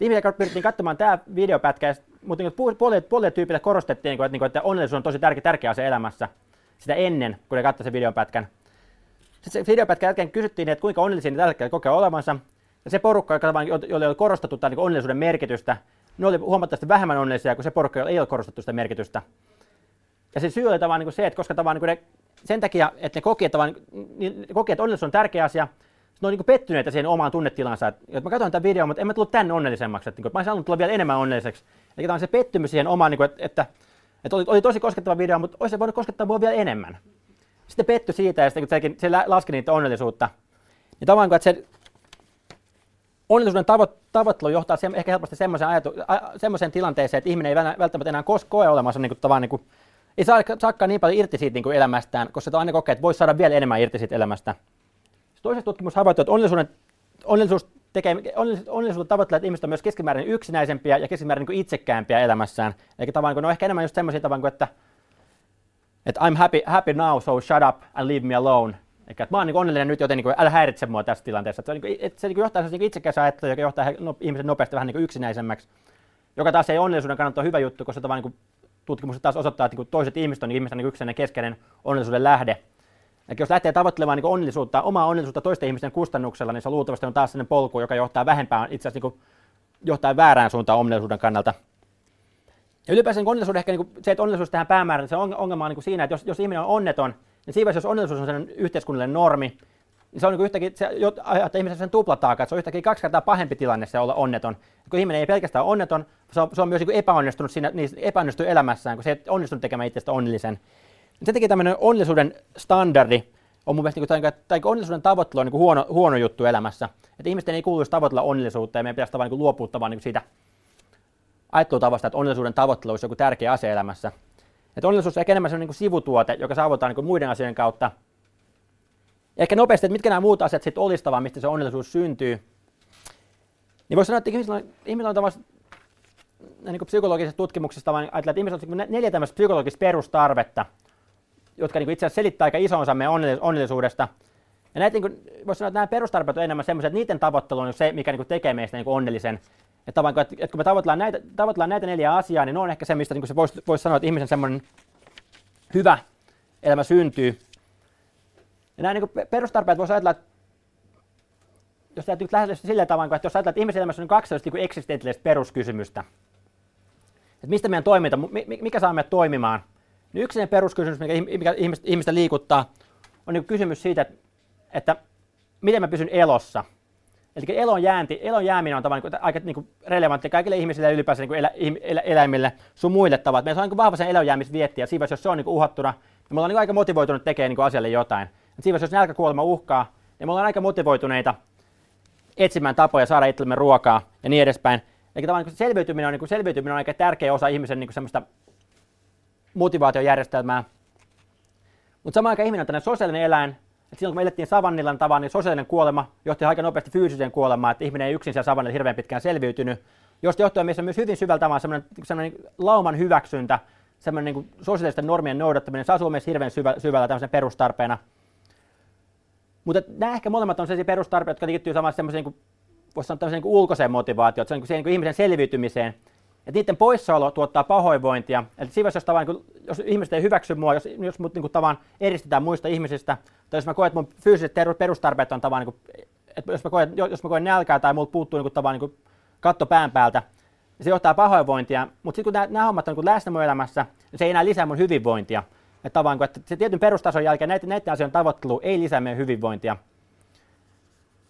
Ihmisiä pyrittiin katsomaan tämä videopätkä, mutta niin puolelle, puolelle tyypille korostettiin, niin kuin, että, niin kuin, että onnellisuus on tosi tärkeä, tärkeä asia elämässä sitä ennen, kun ne katsoivat sen videopätkän. Sitten se videopätkän jälkeen kysyttiin, että kuinka onnellisia ne tällä hetkellä kokee olevansa. Ja se porukka, joka, jolle oli korostettu tämän niin onnellisuuden merkitystä, ne oli huomattavasti vähemmän onnellisia kuin se porukka, jolla ei ole korostettu sitä merkitystä. Ja se syy oli tavallaan niin kuin se, että koska tavallaan ne, sen takia, että ne koki, että onnellisuus on tärkeä asia, ne on niin pettyneitä siihen omaan tunnetilansa. Että, mä katsoin tämän videon, mutta en mä tullut tänne onnellisemmaksi. Että, niin kuin, mä olisin tulla vielä enemmän onnelliseksi. Eli tämä on se pettymys siihen omaan, niin kuin, että, että, että oli, oli, tosi koskettava video, mutta olisi voinut koskettaa mua vielä enemmän. Sitten petty siitä ja sitten kun se, laski niitä onnellisuutta. Niin tavallaan, että se onnellisuuden tavo- tavoittelu johtaa se, ehkä helposti semmoiseen, ajatu, semmoiseen tilanteeseen, että ihminen ei välttämättä enää kos- koe olemassa niin kuin, tavan, niin kuin, ei saa, saakaan niin paljon irti siitä niin kuin elämästään, koska se aina kokee, että voisi saada vielä enemmän irti siitä elämästä. Toisessa tutkimus havaittu, että onnellisuuden, onnellisuus tekee, onnellisuuden tavoittelee, että ihmiset on myös keskimäärin yksinäisempiä ja keskimäärin niin itsekkäämpiä elämässään. Eli tavallaan, ne on ehkä enemmän just semmoisia tavan kuin, että, että I'm happy, happy now, so shut up and leave me alone. Eli että mä oon niin onnellinen nyt, joten niin kuin, älä häiritse mua tässä tilanteessa. Että se, niin kuin, että se niin johtaa niin itsekäs ajattelua, joka johtaa no, ihmisen nopeasti vähän niin kuin yksinäisemmäksi. Joka taas ei onnellisuuden kannalta ole hyvä juttu, koska tavallaan niin tutkimukset taas osoittaa, että niin toiset ihmiset on niin ihmisten niin yksinäinen keskeinen onnellisuuden lähde. Eli jos lähtee tavoittelemaan niin onnellisuutta, omaa onnellisuutta toisten ihmisten kustannuksella, niin se luultavasti on taas sellainen polku, joka johtaa vähempään, itse asiassa niin johtaa väärään suuntaan onnellisuuden kannalta. Ja ylipäänsä niin onnellisuus ehkä niin se, että onnellisuus tähän päämäärään, se ongelma on niin siinä, että jos, jos ihminen on onneton, niin siinä jos onnellisuus on sellainen yhteiskunnallinen normi, niin se on niin yhtäkkiä, se aiheuttaa ihmisen sen tuplataaka, että se on yhtäkkiä kaksi kertaa pahempi tilanne se olla onneton. Ja kun ihminen ei pelkästään onneton, se on, se on myös niin epäonnistunut siinä, niin epäonnistunut elämässään, kun se ei onnistunut tekemään itsestä onnellisen. Sen takia tämmöinen onnellisuuden standardi on mun mielestä, niin kuin, tai onnellisuuden tavoittelu on niin huono, huono juttu elämässä. Että ihmisten ei kuuluisi tavoitella onnellisuutta ja meidän pitäisi tavallaan niin luopua tavallaan niin siitä ajattelutavasta, että onnellisuuden tavoittelu olisi joku tärkeä asia elämässä. Että onnellisuus on ehkä enemmän sellainen niin sivutuote, joka saavutetaan niin muiden asioiden kautta. Ja ehkä nopeasti, että mitkä nämä muut asiat sitten olisi mistä se onnellisuus syntyy. Niin voisi sanoa, että ihmisillä on, ihmisillä on tavallaan niin psykologisessa tutkimuksessa vaan ajatellaan, että ihmisillä on neljä tämmöistä psykologista perustarvetta, jotka niin itse asiassa selittää aika ison osan meidän onnellisuudesta. Ja näitä, niin voisi sanoa, että nämä perustarpeet on enemmän semmoisia, että niiden tavoittelu on se, mikä niin tekee meistä niin onnellisen. Että, että, että kun me tavoitellaan näitä, tavoitellaan näitä neljä asiaa, niin ne on ehkä se, mistä niin se voisi, voisi sanoa, että ihmisen semmoinen hyvä elämä syntyy. Ja nämä niin perustarpeet voisi ajatella, että jos täytyy lähteä sillä tavalla, että jos ajatellaan, että ihmisen elämässä on kaksi niin eksistentiaalista peruskysymystä, että mistä meidän toiminta, mikä saa meidät toimimaan, niin yksi peruskysymys, mikä ihmistä, ihmistä liikuttaa, on niin kysymys siitä, että, miten mä pysyn elossa. Eli elon, jäänti, elon jääminen on tavallaan niin aika niin kuin relevantti kaikille ihmisille ja ylipäänsä niin kuin elä, elä, eläimille, sun muille tavat. Meillä on niin vahva sen elonjäämisvietti ja siinä jos se on niin kuin uhattuna, niin me ollaan niin aika motivoitunut tekemään niin kuin asialle jotain. Et siinä jos nälkäkuolema uhkaa, niin me ollaan aika motivoituneita etsimään tapoja saada itsellemme ruokaa ja niin edespäin. Eli tavallaan niin selviytyminen on, niin kuin selviytyminen on aika tärkeä osa ihmisen niin kuin semmoista motivaatiojärjestelmää. Mutta samaan aikaan ihminen on tämmöinen sosiaalinen eläin, että silloin kun me elettiin savannilla tavan, niin sosiaalinen kuolema johti aika nopeasti fyysiseen kuolemaan, että ihminen ei yksin siellä savannilla hirveän pitkään selviytynyt, josta johtuen meissä on myös hyvin syvältä vaan semmoinen, semmoinen lauman hyväksyntä, semmoinen niin sosiaalisten normien noudattaminen, se asuu meissä hirveän syvä, syvällä tämmöisen perustarpeena. Mutta nämä ehkä molemmat on sellaisia perustarpeita, jotka liittyy samassa semmoiseen, niin voisi sanoa niin ulkoiseen motivaatioon, se on niin kuin ihmisen selviytymiseen, että niiden poissaolo tuottaa pahoinvointia. Eli siinä jos, tavan, niin jos ihmiset ei hyväksy mua, jos, jos mut niin tavan eristetään muista ihmisistä, tai jos mä koen, että mun fyysiset perustarpeet on tavan, niin että jos mä, koen, jos mä koen nälkää tai mulla puuttuu niin tavan, niin katto pään päältä, niin se johtaa pahoinvointia. Mutta sitten kun nämä, hommat on niin läsnä mun elämässä, niin se ei enää lisää mun hyvinvointia. Että, tavan, että se tietyn perustason jälkeen näiden, näiden asioiden tavoittelu ei lisää meidän hyvinvointia.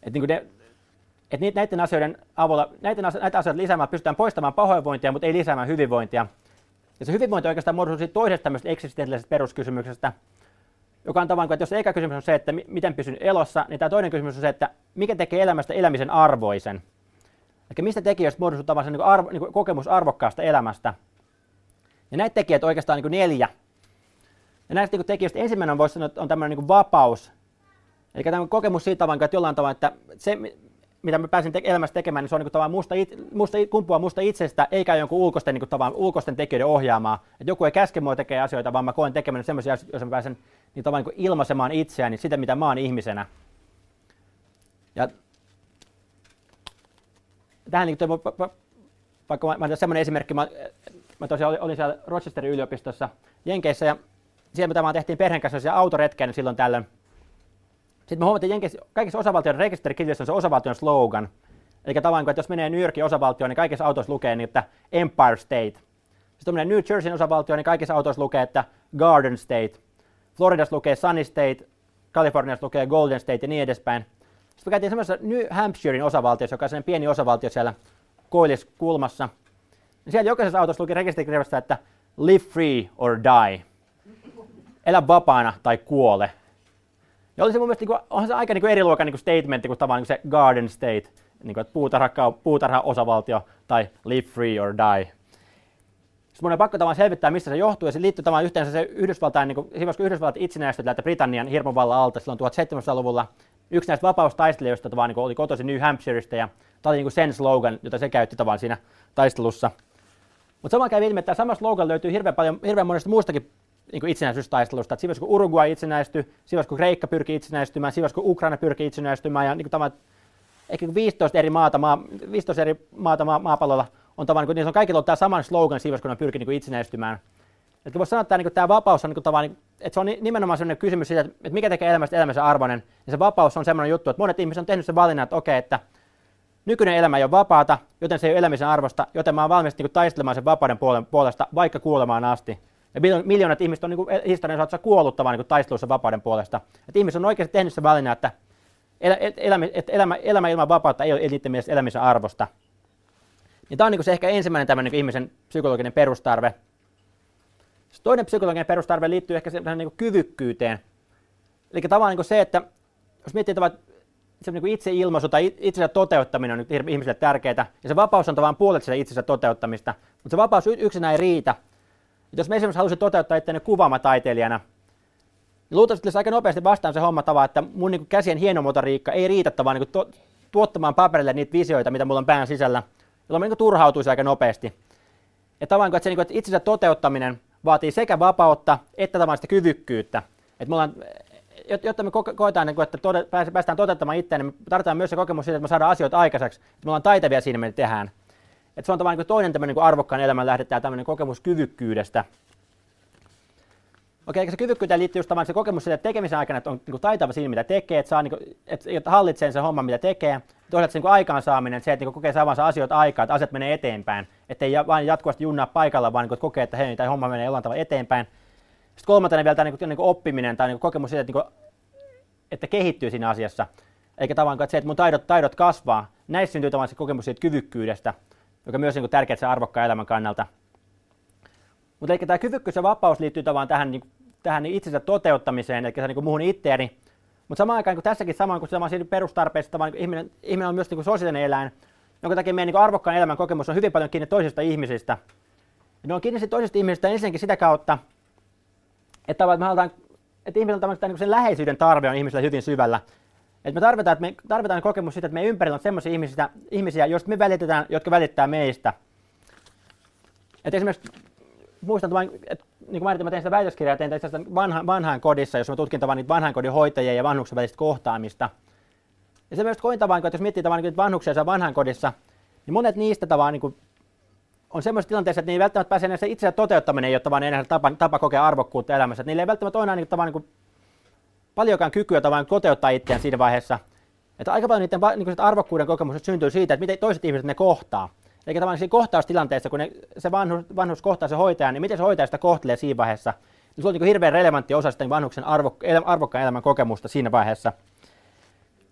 Että niin ne, et näiden asioiden avulla, näiden asio- näitä asioita lisäämällä pystytään poistamaan pahoinvointia, mutta ei lisäämään hyvinvointia. Ja se hyvinvointi oikeastaan muodostuu toisesta tämmöisestä eksistentiaalisesta peruskysymyksestä, joka on tavallaan, että jos eka kysymys on se, että miten pysyn elossa, niin tämä toinen kysymys on se, että mikä tekee elämästä elämisen arvoisen. Eli mistä tekijöistä muodostuu tavallaan niin arvo, niin kokemus arvokkaasta elämästä. Ja näitä tekijöitä oikeastaan niin neljä. Ja näistä niin tekijöistä ensimmäinen voisi sanoa, että on tämmöinen niin vapaus. Eli tämä kokemus siitä että jollain tavalla, että se, mitä mä pääsin te- elämässä tekemään, niin se on niin kuin, musta, it, musta, kumpua musta itsestä, eikä jonkun ulkoisten, niin kuin, ulkoisten tekijöiden ohjaamaa. Että joku ei käske mua tekee asioita, vaan mä koen tekemään sellaisia asioita, joissa mä pääsen niin tavallaan niin ilmaisemaan itseäni, sitä mitä mä oon ihmisenä. Ja tähän niin kuin, vaikka mä, mä semmoinen esimerkki, mä, mä tosiaan olin, olin siellä Rochesterin yliopistossa Jenkeissä ja siellä mitä mä tehtiin perheen kanssa autoretkeä niin silloin tällöin. Sitten me huomattiin Jenkeissä, kaikissa osavaltioiden rekisterikirjoissa on se osavaltion slogan. Eli tavallaan, että jos menee New Yorkin osavaltioon, niin kaikissa autoissa lukee niin, että Empire State. Sitten menee New Jerseyn osavaltioon, niin kaikissa autoissa lukee, että Garden State. Floridassa lukee Sunny State, Kaliforniassa lukee Golden State ja niin edespäin. Sitten me käytiin semmoisessa New Hampshirein osavaltiossa, joka on sellainen pieni osavaltio siellä koilliskulmassa. Niin siellä jokaisessa autossa luki rekisterikirjassa, että live free or die. Elä vapaana tai kuole. Ja oli se mun mielestä, niin kuin, se aika niin kuin eri luokan niin statementti kuin tavallaan niin se Garden State, niin kuin, että puutarha, puutarha osavaltio tai live free or die. Sitten mun on pakko tavallaan selvittää, mistä se johtuu, ja se liittyy tavallaan yhteensä se Yhdysvaltain, niin kuin, kun Yhdysvallat itsenäistyi täältä Britannian hirmuvallan alta silloin 1700-luvulla, yksi näistä vapaustaistelijoista tavallaan niin oli kotoisin New Hampshireista, ja tämä oli niin kuin sen slogan, jota se käytti tavallaan siinä taistelussa. Mutta samaan kävi ilmi, että tämä sama slogan löytyy hirveän, paljon, hirveän monesta muustakin niin itsenäisyystaistelusta. Siinä kun Uruguay itsenäistyi, siinä kun Kreikka pyrki itsenäistymään, siinä kun Ukraina pyrki itsenäistymään ja niin kuin ehkä 15 eri maata, maa, 15 eri maata maa, maapallolla on tavallaan, niin, niin on kaikilla tämä sama slogan siinä kun ne pyrkii niin itsenäistymään. Että voisi sanoa, että tämä, niin tämä vapaus on niin niin, että se on nimenomaan sellainen kysymys siitä, että mikä tekee elämästä elämänsä arvoinen. Ja se vapaus on sellainen juttu, että monet ihmiset on tehnyt sen valinnan, että okei, että nykyinen elämä ei ole vapaata, joten se ei ole elämisen arvosta, joten mä oon valmis niin kuin, taistelemaan sen vapauden puolesta, vaikka kuolemaan asti. Ja miljoonat ihmiset on niin historian saatossa kuollut niin taistelussa vapauden puolesta. Että ihmiset on oikeasti tehnyt se valinnan, että elämä, että elämä, elämä ilman vapautta ei ole niiden mielestä elämisen arvosta. Ja tämä on niin se ehkä ensimmäinen tämmöinen niin ihmisen psykologinen perustarve. Sitten toinen psykologinen perustarve liittyy ehkä siihen niin kyvykkyyteen. Eli tavallaan niin se, että jos miettii että se niin itseilmaisu tai itsensä toteuttaminen on ihmisille tärkeää, ja se vapaus on tavallaan puolet itsensä toteuttamista, mutta se vapaus yksinään ei riitä, et jos mä esimerkiksi haluaisin toteuttaa itseäni kuvaamataiteilijana, niin luultavasti aika nopeasti vastaan se homma tava, että mun niin käsien hienomotoriikka ei riitä tavallaan niin to, tuottamaan paperille niitä visioita, mitä mulla on pään sisällä, jolloin mä niin turhautuisi aika nopeasti. Et tavallaan, että se niin kuin, että itsensä toteuttaminen vaatii sekä vapautta että tavallaan sitä kyvykkyyttä. Et me ollaan, jotta me koetaan, niin kuin, että tode, päästään toteuttamaan itseään, niin me tarvitaan myös se kokemus siitä, että me saadaan asioita aikaiseksi. Että me ollaan taitavia siinä, mitä tehdään. Että se on tavallaan niin toinen tämmöinen niin arvokkaan elämän lähde, tämä tämmöinen kokemus kyvykkyydestä. Okei, se kyvykkyyteen liittyy just se kokemus siitä, että tekemisen aikana, että on niin taitava siinä, mitä tekee, että, saa, niin kuin, että hallitsee sen homman, mitä tekee. Toisaalta se niin aikaansaaminen, se, että niin kokee saavansa asioita aikaa, että asiat menee eteenpäin. Että ei vain jatkuvasti junnaa paikalla, vaan niin kokee, että hei, tämä homma menee jollain tavalla eteenpäin. Sitten kolmantena vielä tämä niin kuin, niin oppiminen tai niin kokemus siitä, että, niin kuin, että kehittyy siinä asiassa. Eikä tavallaan että se, että mun taidot, taidot kasvaa. Näissä syntyy tavallaan se kokemus siitä kyvykkyydestä joka myös niin tärkeää sen arvokkaan elämän kannalta. Mutta eli tämä kyvykkyys ja vapaus liittyy tavallaan tähän, niin, tähän itsensä toteuttamiseen, eli se niin muuhun itteeni. Mutta samaan aikaan, kun tässäkin samaan kuin sama siinä perustarpeessa, niin ihminen, ihminen on myös niin sosiaalinen eläin, jonka takia meidän niin arvokkaan elämän kokemus on hyvin paljon kiinni toisista ihmisistä. Ja ne on kiinni toisista ihmisistä ensinnäkin sitä kautta, että, me halutaan, että ihmisillä on niin sen läheisyyden tarve on ihmisillä hyvin syvällä. Et me tarvitaan, että me tarvitaan kokemus siitä, että meidän ympärillä on sellaisia ihmisiä, ihmisiä, joista me välitetään, jotka välittää meistä. Et esimerkiksi muistan, että niin kuin mä tein sitä väitöskirjaa, tein tästä vanha, vanhaan kodissa, jos mä tutkin tavan niitä vanhaan kodin hoitajia ja vanhuksen välistä kohtaamista. Ja se myös koin tavan, että jos miettii tavan niitä vanhuksia vanhaan kodissa, niin monet niistä tavan niin kuin, on semmoisessa tilanteessa, että ne ei välttämättä pääse enää se toteuttaminen, jotta vaan enää tapa, tapa kokea arvokkuutta elämässä. Että niillä ei välttämättä ole enää niin, tavan, niin kuin, paljonkaan kykyä tavallaan toteuttaa itseään siinä vaiheessa. Että aika paljon niiden niin arvokkuuden kokemukset syntyy siitä, että miten toiset ihmiset ne kohtaa. Eli tavallaan siinä kohtaustilanteessa, kun ne, se vanhus, vanhus kohtaa se hoitaja, niin miten se hoitaja sitä kohtelee siinä vaiheessa. Niin se on niin hirveän relevantti osa sitten vanhuksen arvo, arvokkaan elämän kokemusta siinä vaiheessa.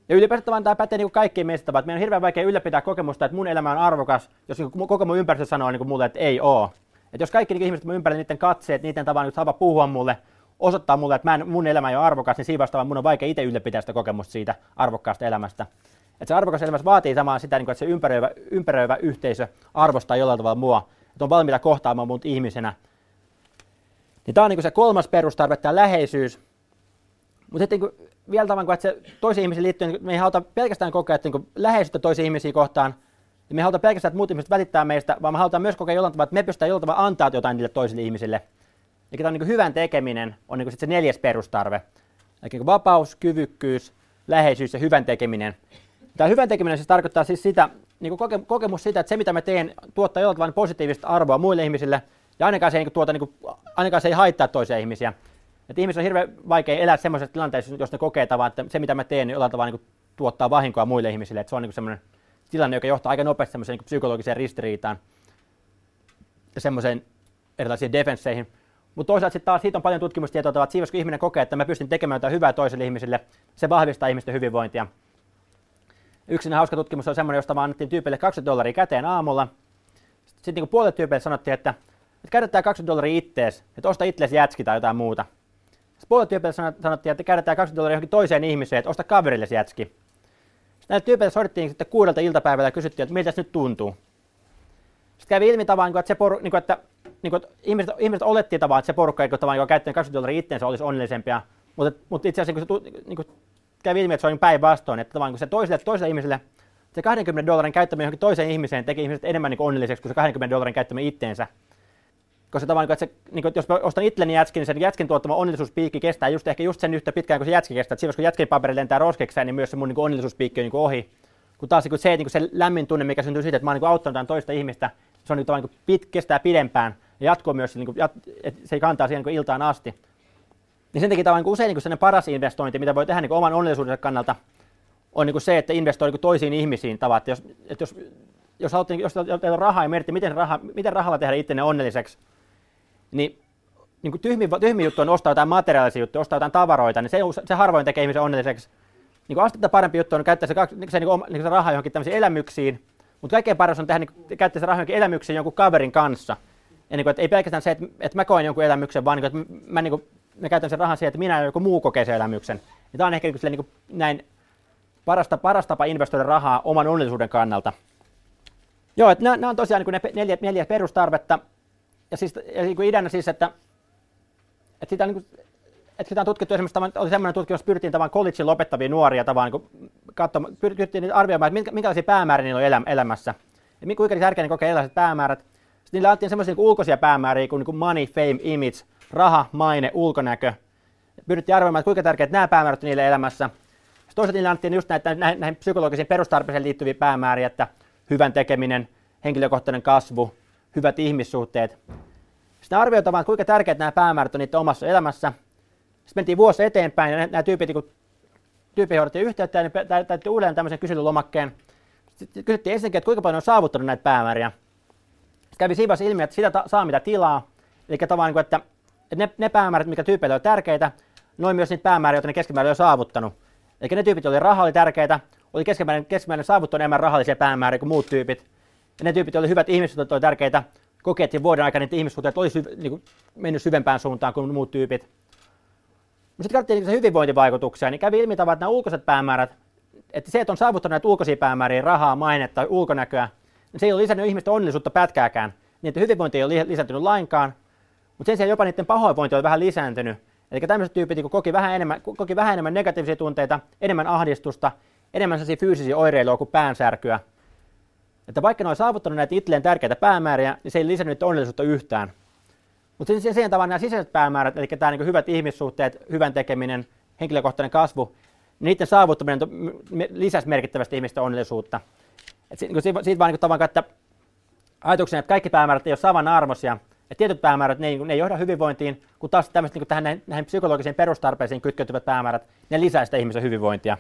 Ja ylipäätään tämä pätee niin kuin kaikkiin meistä, että meidän on hirveän vaikea ylläpitää kokemusta, että mun elämä on arvokas, jos niin kuin koko mun ympäristö sanoo niin kuin mulle, että ei oo. Että jos kaikki niin ihmiset mun ympärillä, niiden katseet, niiden tavan niin tapa puhua mulle, osoittaa mulle, että mä en, mun elämä ei ole arvokas, niin siinä vastaavaan mun on vaikea itse ylläpitää sitä kokemusta siitä arvokkaasta elämästä. Että se arvokas elämä vaatii samaan sitä, niin että se ympäröivä, ympäröivä yhteisö arvostaa jollain tavalla mua, että on valmiita kohtaamaan mut ihmisenä. Niin tämä on niin se kolmas perustarve, tämä läheisyys. Mutta sitten niin vielä tavallaan, että se toisiin ihmisiin liittyen, niin me ei haluta pelkästään kokea että niin läheisyyttä toisiin ihmisiin kohtaan, niin me ei haluta pelkästään, että muut ihmiset välittää meistä, vaan me halutaan myös kokea jollain tavalla, että me pystytään jollain tavalla antaa jotain niille toisille ihmisille. Eli tämä on niin hyvän tekeminen on niin se neljäs perustarve. Eli niin vapaus, kyvykkyys, läheisyys ja hyvän tekeminen. Tämä hyvän tekeminen siis tarkoittaa siis sitä, niin koke, kokemus siitä, että se mitä mä teen tuottaa jollain tavalla positiivista arvoa muille ihmisille, ja ainakaan se ei, niin tuota, niin kuin, ainakaan se ei haittaa toisia ihmisiä. Et ihmisen on hirveän vaikea elää semmoisessa tilanteessa, jos ne kokee tavan, että se mitä mä teen, niin jollain tavalla niin tuottaa vahinkoa muille ihmisille. Et se on niin semmoinen tilanne, joka johtaa aika nopeasti niin psykologiseen ristiriitaan ja semmoiseen erilaisiin defensseihin. Mutta toisaalta sitten taas siitä on paljon tutkimustietoa, että siinä kun ihminen kokee, että mä pystyn tekemään jotain hyvää toiselle ihmisille, se vahvistaa ihmisten hyvinvointia. Yksi hauska tutkimus on semmoinen, josta vaan annettiin tyypille 20 dollaria käteen aamulla. Sitten niin puolet tyypeille sanottiin, että, että käytetään 20 dollaria ittees, että osta itseesi jätski tai jotain muuta. Sitten puolet tyypeille sanottiin, että käytetään 20 dollaria johonkin toiseen ihmiseen, että osta kaverille jätski. Sitten näille tyypeille soitettiin sitten kuudelta iltapäivällä ja kysyttiin, että miltä se nyt tuntuu. Sitten kävi ilmi tavallaan, että, se poru, niin kuin, että, niin kuin, ihmiset, ihmiset olettiin tavallaan, että se porukka, joka, tavallaan, joka käyttänyt 20 dollaria itteensä, olisi onnellisempia. Mutta, mutta itse asiassa niin kuin, kävi ilmi, että se on päinvastoin, että tavallaan se toiselle, toiselle ihmiselle se 20 dollarin käyttäminen johonkin toiseen ihmiseen teki ihmiset enemmän niin onnelliseksi kuin se 20 dollarin käyttäminen itteensä. Koska tavallaan, että, se, niin kuin, jos mä ostan itselleni jätskin, niin sen jätskin tuottama onnellisuuspiikki kestää just ehkä just sen yhtä pitkään kuin se jätski kestää. Silloin kun jätskin paperi lentää roskekseen, niin myös se mun niin kuin onnellisuuspiikki on niin kuin ohi. Kun taas niin se, niin kuin se lämmin tunne, mikä syntyy siitä, että mä oon niin auttanut toista ihmistä, se on niin, niin kuin pit, kestää pidempään ja jatkuu myös, niin kuin, jat, se kantaa siihen niin iltaan asti. Niin sen takia tavallaan niin usein niin paras investointi, mitä voi tehdä niin oman onnellisuuden kannalta, on niin se, että investoi niin toisiin ihmisiin tavat. Jos, että jos, jos, haluat, jos teillä on rahaa ja mietitte, miten, raha, miten rahalla tehdä ittenne onnelliseksi, niin, niin kuin tyhmi, tyhmi juttu on ostaa jotain materiaalisia juttuja, ostaa jotain tavaroita, niin se, se harvoin tekee ihmisen onnelliseksi. Niin kuin astetta parempi juttu on käyttää se, se, niin niin se raha johonkin tämmöisiin elämyksiin, mutta kaikkein paras on tehdä, niin, käyttää se raha johonkin elämyksiin jonkun kaverin kanssa. Ja niin kuin, että ei pelkästään se, että, että mä koen jonkun elämyksen, vaan niin kuin, että mä, niin kuin, mä käytän sen rahan siihen, että minä ja joku muu kokee sen elämyksen. Ja tämä on ehkä niin kuin, näin paras, paras tapa investoida rahaa oman onnellisuuden kannalta. Joo, että nämä, nämä on tosiaan niin ne neljä, neljä perustarvetta. Ja, siis, ja niin kuin ideana siis, että, että sitä niin kuin, että sitä on tutkittu esimerkiksi, oli sellainen tutkimus, jossa pyrittiin tavan collegein lopettavia nuoria tavan, niin katsomaan, pyrittiin arvioimaan, että minkälaisia päämääriä niillä on elämässä. Ja kuinka tärkeää kokea erilaiset päämäärät. Niillä annettiin sellaisia niin ulkoisia päämääriä kuin, niin kuin money, fame, image, raha, maine, ulkonäkö. Pyrittiin arvioimaan, että kuinka tärkeät nämä päämäärät niille elämässä. Sitten toisaalta niillä annettiin just näitä, näihin, näihin psykologisiin perustarpeisiin liittyviä päämääriä, että hyvän tekeminen, henkilökohtainen kasvu, hyvät ihmissuhteet. Sitten arvioitamaan, että kuinka tärkeät nämä päämäärät on niiden omassa elämässä. Sitten mentiin vuosi eteenpäin ja nämä tyypit, kun tyyppi hoidettiin yhteyttä, niin täytti uudelleen tämmöisen kyselylomakkeen. Sitten kysyttiin ensinnäkin, että kuinka paljon on saavuttanut näitä päämääriä. Kävi siinä ilmi, että sitä saa mitä tilaa. Eli tavallaan, että ne, ne päämäärät, mikä tyypeille on tärkeitä, noin myös niitä päämääriä, joita ne keskimäärin on saavuttanut. Eli ne tyypit, joille raha oli tärkeitä, oli keskimäärin, keskimäärin saavuttanut enemmän rahallisia päämääriä kuin muut tyypit. Ja ne tyypit, joille hyvät ihmissuhteet oli tärkeitä, kokeettiin vuoden aikana, että ihmissuhteet olisi niin kuin, mennyt syvempään suuntaan kuin muut tyypit. Mutta sitten katsottiin niitä hyvinvointivaikutuksia, niin kävi ilmi tavallaan, että nämä ulkoiset päämäärät, että se, että on saavuttanut näitä ulkoisia päämääriä, rahaa, mainetta, ulkonäköä, niin se ei ole lisännyt ihmisten onnellisuutta pätkääkään. Että hyvinvointi ei ole lisääntynyt lainkaan, mutta sen sijaan jopa niiden pahoinvointi on vähän lisääntynyt. Eli tämmöiset tyypit niin koki vähän, enemmän, koki vähän enemmän negatiivisia tunteita, enemmän ahdistusta, enemmän sellaisia fyysisiä oireiluja kuin päänsärkyä. Että vaikka ne on saavuttanut näitä itselleen tärkeitä päämääriä, niin se ei lisännyt onnellisuutta yhtään. Mutta sen, sen tavan nämä sisäiset päämäärät, eli tämä niin hyvät ihmissuhteet, hyvän tekeminen, henkilökohtainen kasvu, niiden saavuttaminen lisäsi merkittävästi ihmisten onnellisuutta. Et siitä, niin siitä vaan niin tavan, että ajatuksena, että kaikki päämäärät ei ole samanarvoisia, että tietyt päämäärät ne ei, ne ei johda hyvinvointiin, kun taas tämmöiset niin tähän näihin, näihin psykologisiin perustarpeisiin kytkeytyvät päämäärät, ne lisää sitä ihmisen hyvinvointia.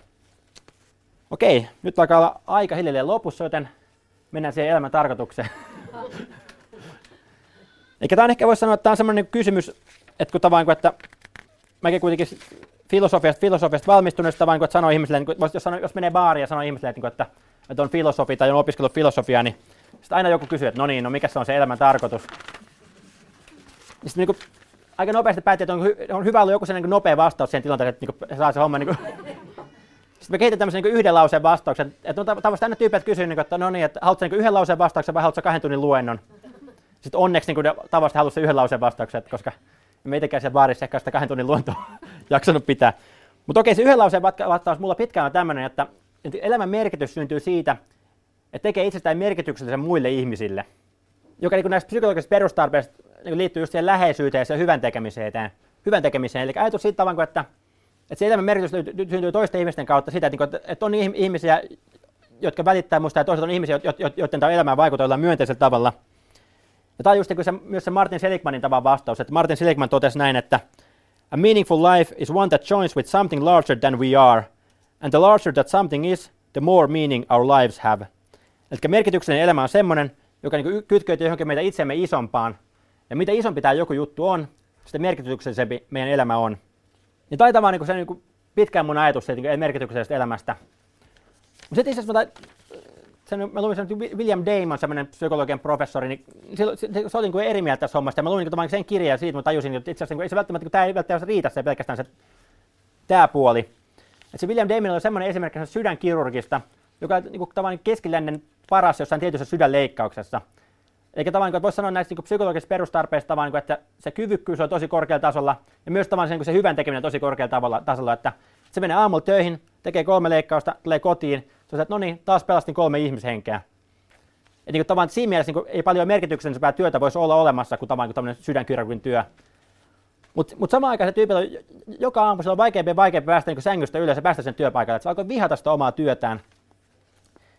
Okei, nyt alkaa olla aika hiljalleen lopussa, joten mennään siihen elämän tarkoitukseen. Eikä tämä ehkä voisi sanoa, että tämä on semmoinen kysymys, että kun tavallaan, että mäkin kuitenkin filosofiasta, filosofiasta valmistuneesta, vaan niin että sanoo ihmisille, niin jos, sanoo, jos menee baariin ja sanoo ihmisille, että, niin että, että on filosofi tai on opiskellut filosofiaa, niin sitten aina joku kysyy, että no niin, no mikä se on se elämän tarkoitus. Sitten niin aika nopeasti päätti, että on, hy- on hyvä olla joku niin nopea vastaus siihen tilanteeseen, että niin saa se homma niin sitten me kehitetään tämmöisen niin yhden lauseen vastauksen. Että on tavallaan aina tyypit kysyy, niin kuin, että no niin, että haluatko niin yhden lauseen vastauksen vai haluatko kahden tunnin luennon? Sitten onneksi niin tavallaan halusi yhden lauseen vastauksen, koska me itsekään siellä baarissa ehkä sitä kahden tunnin luontoa jaksanut pitää. Mutta okei, se yhden lauseen vastaus mulla pitkään on tämmöinen, että elämän merkitys syntyy siitä, että tekee itsestään merkityksellisen muille ihmisille, joka niin näistä psykologisista perustarpeista niin liittyy just siihen läheisyyteen ja hyvän tekemiseen. Hyvän tekemiseen. Eli ajatus siitä tavalla, että, että se elämän merkitys syntyy toisten ihmisten kautta sitä, että, niin että on ihmisiä, jotka välittää minusta ja toiset on ihmisiä, joiden tämä elämään vaikuttaa myönteisellä tavalla. Ja tämä on just niin se, myös se Martin Seligmanin tavan vastaus, että Martin Seligman totesi näin, että A meaningful life is one that joins with something larger than we are, and the larger that something is, the more meaning our lives have. Eli merkityksellinen elämä on semmoinen, joka niin kytkeytyy johonkin meitä itsemme isompaan. Ja mitä isompi tämä joku juttu on, sitä merkityksellisempi meidän elämä on. Ja taitaa vaan niin se niin pitkään mun ajatus siitä niin merkityksellisestä elämästä. Mutta sitten itse asiassa mä luin sen William Damon, semmoinen psykologian professori, niin se, oli niin eri mieltä tässä hommasta. Ja mä luin niin sen kirjan siitä, mutta tajusin, että itse asiassa niin ei se välttämättä, tämä ei välttämättä riitä se pelkästään se tämä puoli. Et se William Damon oli semmoinen esimerkki sydänkirurgista, joka on niin tavallaan keskilännen paras jossain tietyssä sydänleikkauksessa. Eikä tavallaan, että voisi sanoa näistä niin psykologisista perustarpeista, vaan, että se kyvykkyys on tosi korkealla tasolla ja myös tavallaan se, niin se hyvän tekeminen on tosi korkealla tasolla, että se menee aamulla töihin, tekee kolme leikkausta, tulee kotiin, se että no niin, taas pelastin kolme ihmishenkeä. Et niin tavallaan, siinä mielessä niin ei paljon merkityksellisempää työtä voisi olla olemassa kuin tavallaan tämmöinen sydänkirurgin työ. Mutta mut samaan aikaan se tyypillä on joka aamu on vaikeampi ja vaikeampi päästä niin sängystä ylös ja päästä sen työpaikalle. Että se alkoi vihata sitä omaa työtään.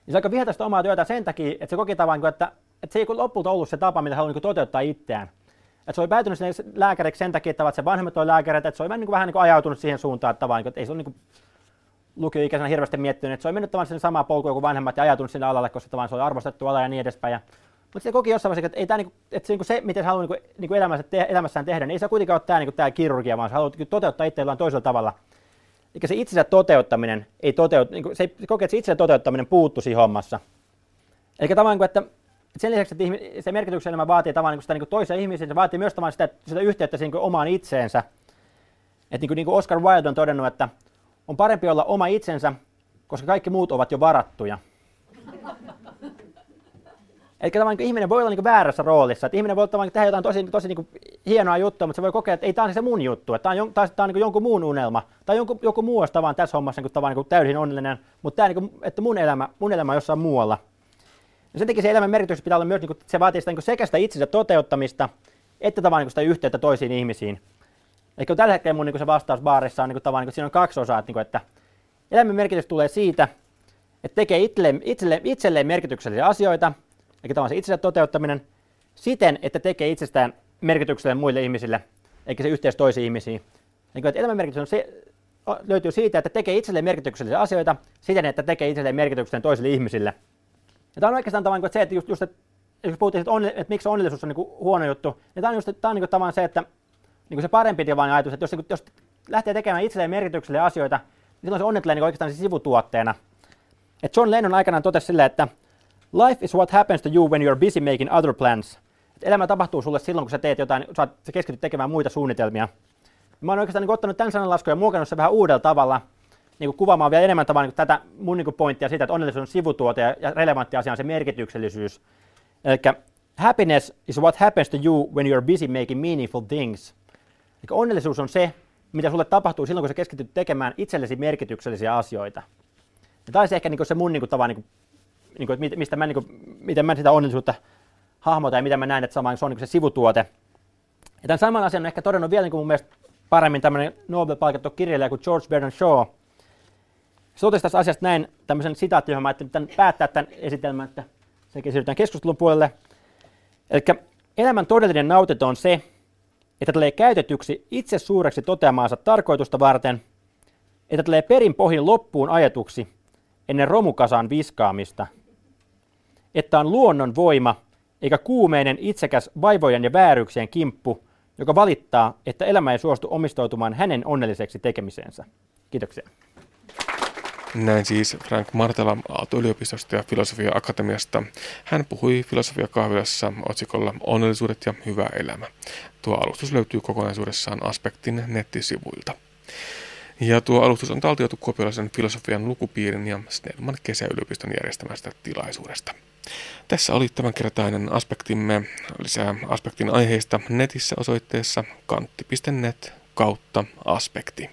Ja se alkoi vihata sitä omaa työtä sen takia, että se koki tavallaan, että, että se ei lopulta ollut se tapa, mitä haluaa niin toteuttaa itseään. Että se oli päätynyt sinne lääkäriksi sen takia, että se vanhemmat oli lääkäreitä, että se oli vähän niin, vähän niin kuin ajautunut siihen suuntaan, että, tavallaan, että ei se ole niin lukioikäisenä hirveästi miettinyt, että se on mennyt tavallaan samaa polkua kuin vanhemmat ja ajatunut sinne alalle, koska se oli arvostettu ala ja niin edespäin. Ja, mutta se koki jossain vaiheessa, että, ei tämä, niinku, että se, niinku se, miten se haluaa niinku, niinku elämässä te, elämässään tehdä, niin ei se kuitenkaan ole tämä, niinku, tämä kirurgia, vaan se haluaa toteuttaa itse toisella tavalla. Eli se itsensä toteuttaminen ei toteut, niinku, se, se kokee, että se itsensä toteuttaminen puuttu siinä hommassa. Eli tavallaan, että sen lisäksi, että se merkityksen elämä vaatii tavallaan niinku sitä niinku toisia ihmisiä, se vaatii myös tavallaan sitä, sitä yhteyttä siihen, niinku omaan itseensä. Että niin kuin, niin kuin Oscar Wilde on todennut, että on parempi olla oma itsensä koska kaikki muut ovat jo varattuja. Eli tavallaan niin ihminen voi olla niin väärässä roolissa. Että ihminen voi tavallaan tehdä jotain tosi, tosi niin hienoa juttua, mutta se voi kokea, että ei tämä on se mun juttu, että tämä on, tämä on niin jonkun muun unelma. Tai jonkun, joku muu olisi tavan tässä hommassa niin tavallaan niin täysin onnellinen, mutta tämä, niin kuin, että mun elämä, mun elämä on jossain muualla. Ja sen takia se elämän merkitys pitää olla myös, niin kuin, se vaatii sitä, niin sekä sitä itsensä toteuttamista, että tavallaan niin sitä yhteyttä toisiin ihmisiin. Eli tällä hetkellä mun niin se vastaus baarissa on niin tavallaan, niin siinä on kaksi osaa, että, niin kuin, että Elämän merkitys tulee siitä, että tekee itselleen, itselleen merkityksellisiä asioita, tämä on se itsensä toteuttaminen, siten, että tekee itsestään merkityksellinen muille ihmisille, eikä se yhteys toisiin ihmisiin. Eli elämän merkitys on se, löytyy siitä, että tekee itselleen merkityksellisiä asioita siten, että tekee itselleen merkityksellinen toisille ihmisille. Ja tämä on oikeastaan tavallaan se, että just, just että jos puhuttiin, että, että miksi onnellisuus on niin huono juttu, niin tämä on, just, tämä on niin kuin se, että niin kuin se parempi tilanne ajatus, että jos, jos lähtee tekemään itselleen merkityksellisiä asioita, silloin se onnettelee niin oikeastaan sivutuotteena. Et John Lennon aikanaan totesi silleen, että Life is what happens to you when you're busy making other plans. Et elämä tapahtuu sulle silloin, kun sä teet jotain, sä, keskityt tekemään muita suunnitelmia. Mä oon oikeastaan niin ottanut tämän sananlaskun ja muokannut sen vähän uudella tavalla, niin kuin kuvaamaan vielä enemmän tavalla niin tätä mun niin pointtia siitä, että onnellisuus on sivutuote ja relevantti asia on se merkityksellisyys. Eli happiness is what happens to you when you're busy making meaningful things. Eli onnellisuus on se, mitä sulle tapahtuu silloin, kun sä keskityt tekemään itsellesi merkityksellisiä asioita. Ja olisi ehkä niin se mun niin kuin, tava, niin niin kuin, mistä mä, niin kuin, miten mä sitä onnellisuutta hahmotan ja mitä mä näen, että sama, se on niin se sivutuote. Ja tämän saman asian on ehkä todennut vielä niin kuin mun mielestä paremmin tämmöinen Nobel-palkittu kirjailija kuin George Bernard Shaw. Se totesi tästä asiasta näin tämmöisen sitaatti, johon mä ajattelin tämän päättää tämän esitelmän, että sekin siirrytään keskustelun puolelle. Eli elämän todellinen nautinto on se, että tulee käytetyksi itse suureksi toteamaansa tarkoitusta varten, että tulee perin pohjin loppuun ajatuksi ennen romukasan viskaamista, että on luonnon voima eikä kuumeinen itsekäs vaivojen ja vääryksien kimppu, joka valittaa, että elämä ei suostu omistautumaan hänen onnelliseksi tekemiseensä. Kiitoksia.
Näin siis Frank Martela Aalto-yliopistosta ja Filosofia Akatemiasta. Hän puhui Filosofia kahvilassa otsikolla Onnellisuudet ja hyvä elämä. Tuo alustus löytyy kokonaisuudessaan Aspektin nettisivuilta. Ja tuo alustus on taltioitu kuopiolaisen filosofian lukupiirin ja Snellman kesäyliopiston järjestämästä tilaisuudesta. Tässä oli tämänkertainen aspektimme. Lisää aspektin aiheista netissä osoitteessa kantti.net kautta aspekti.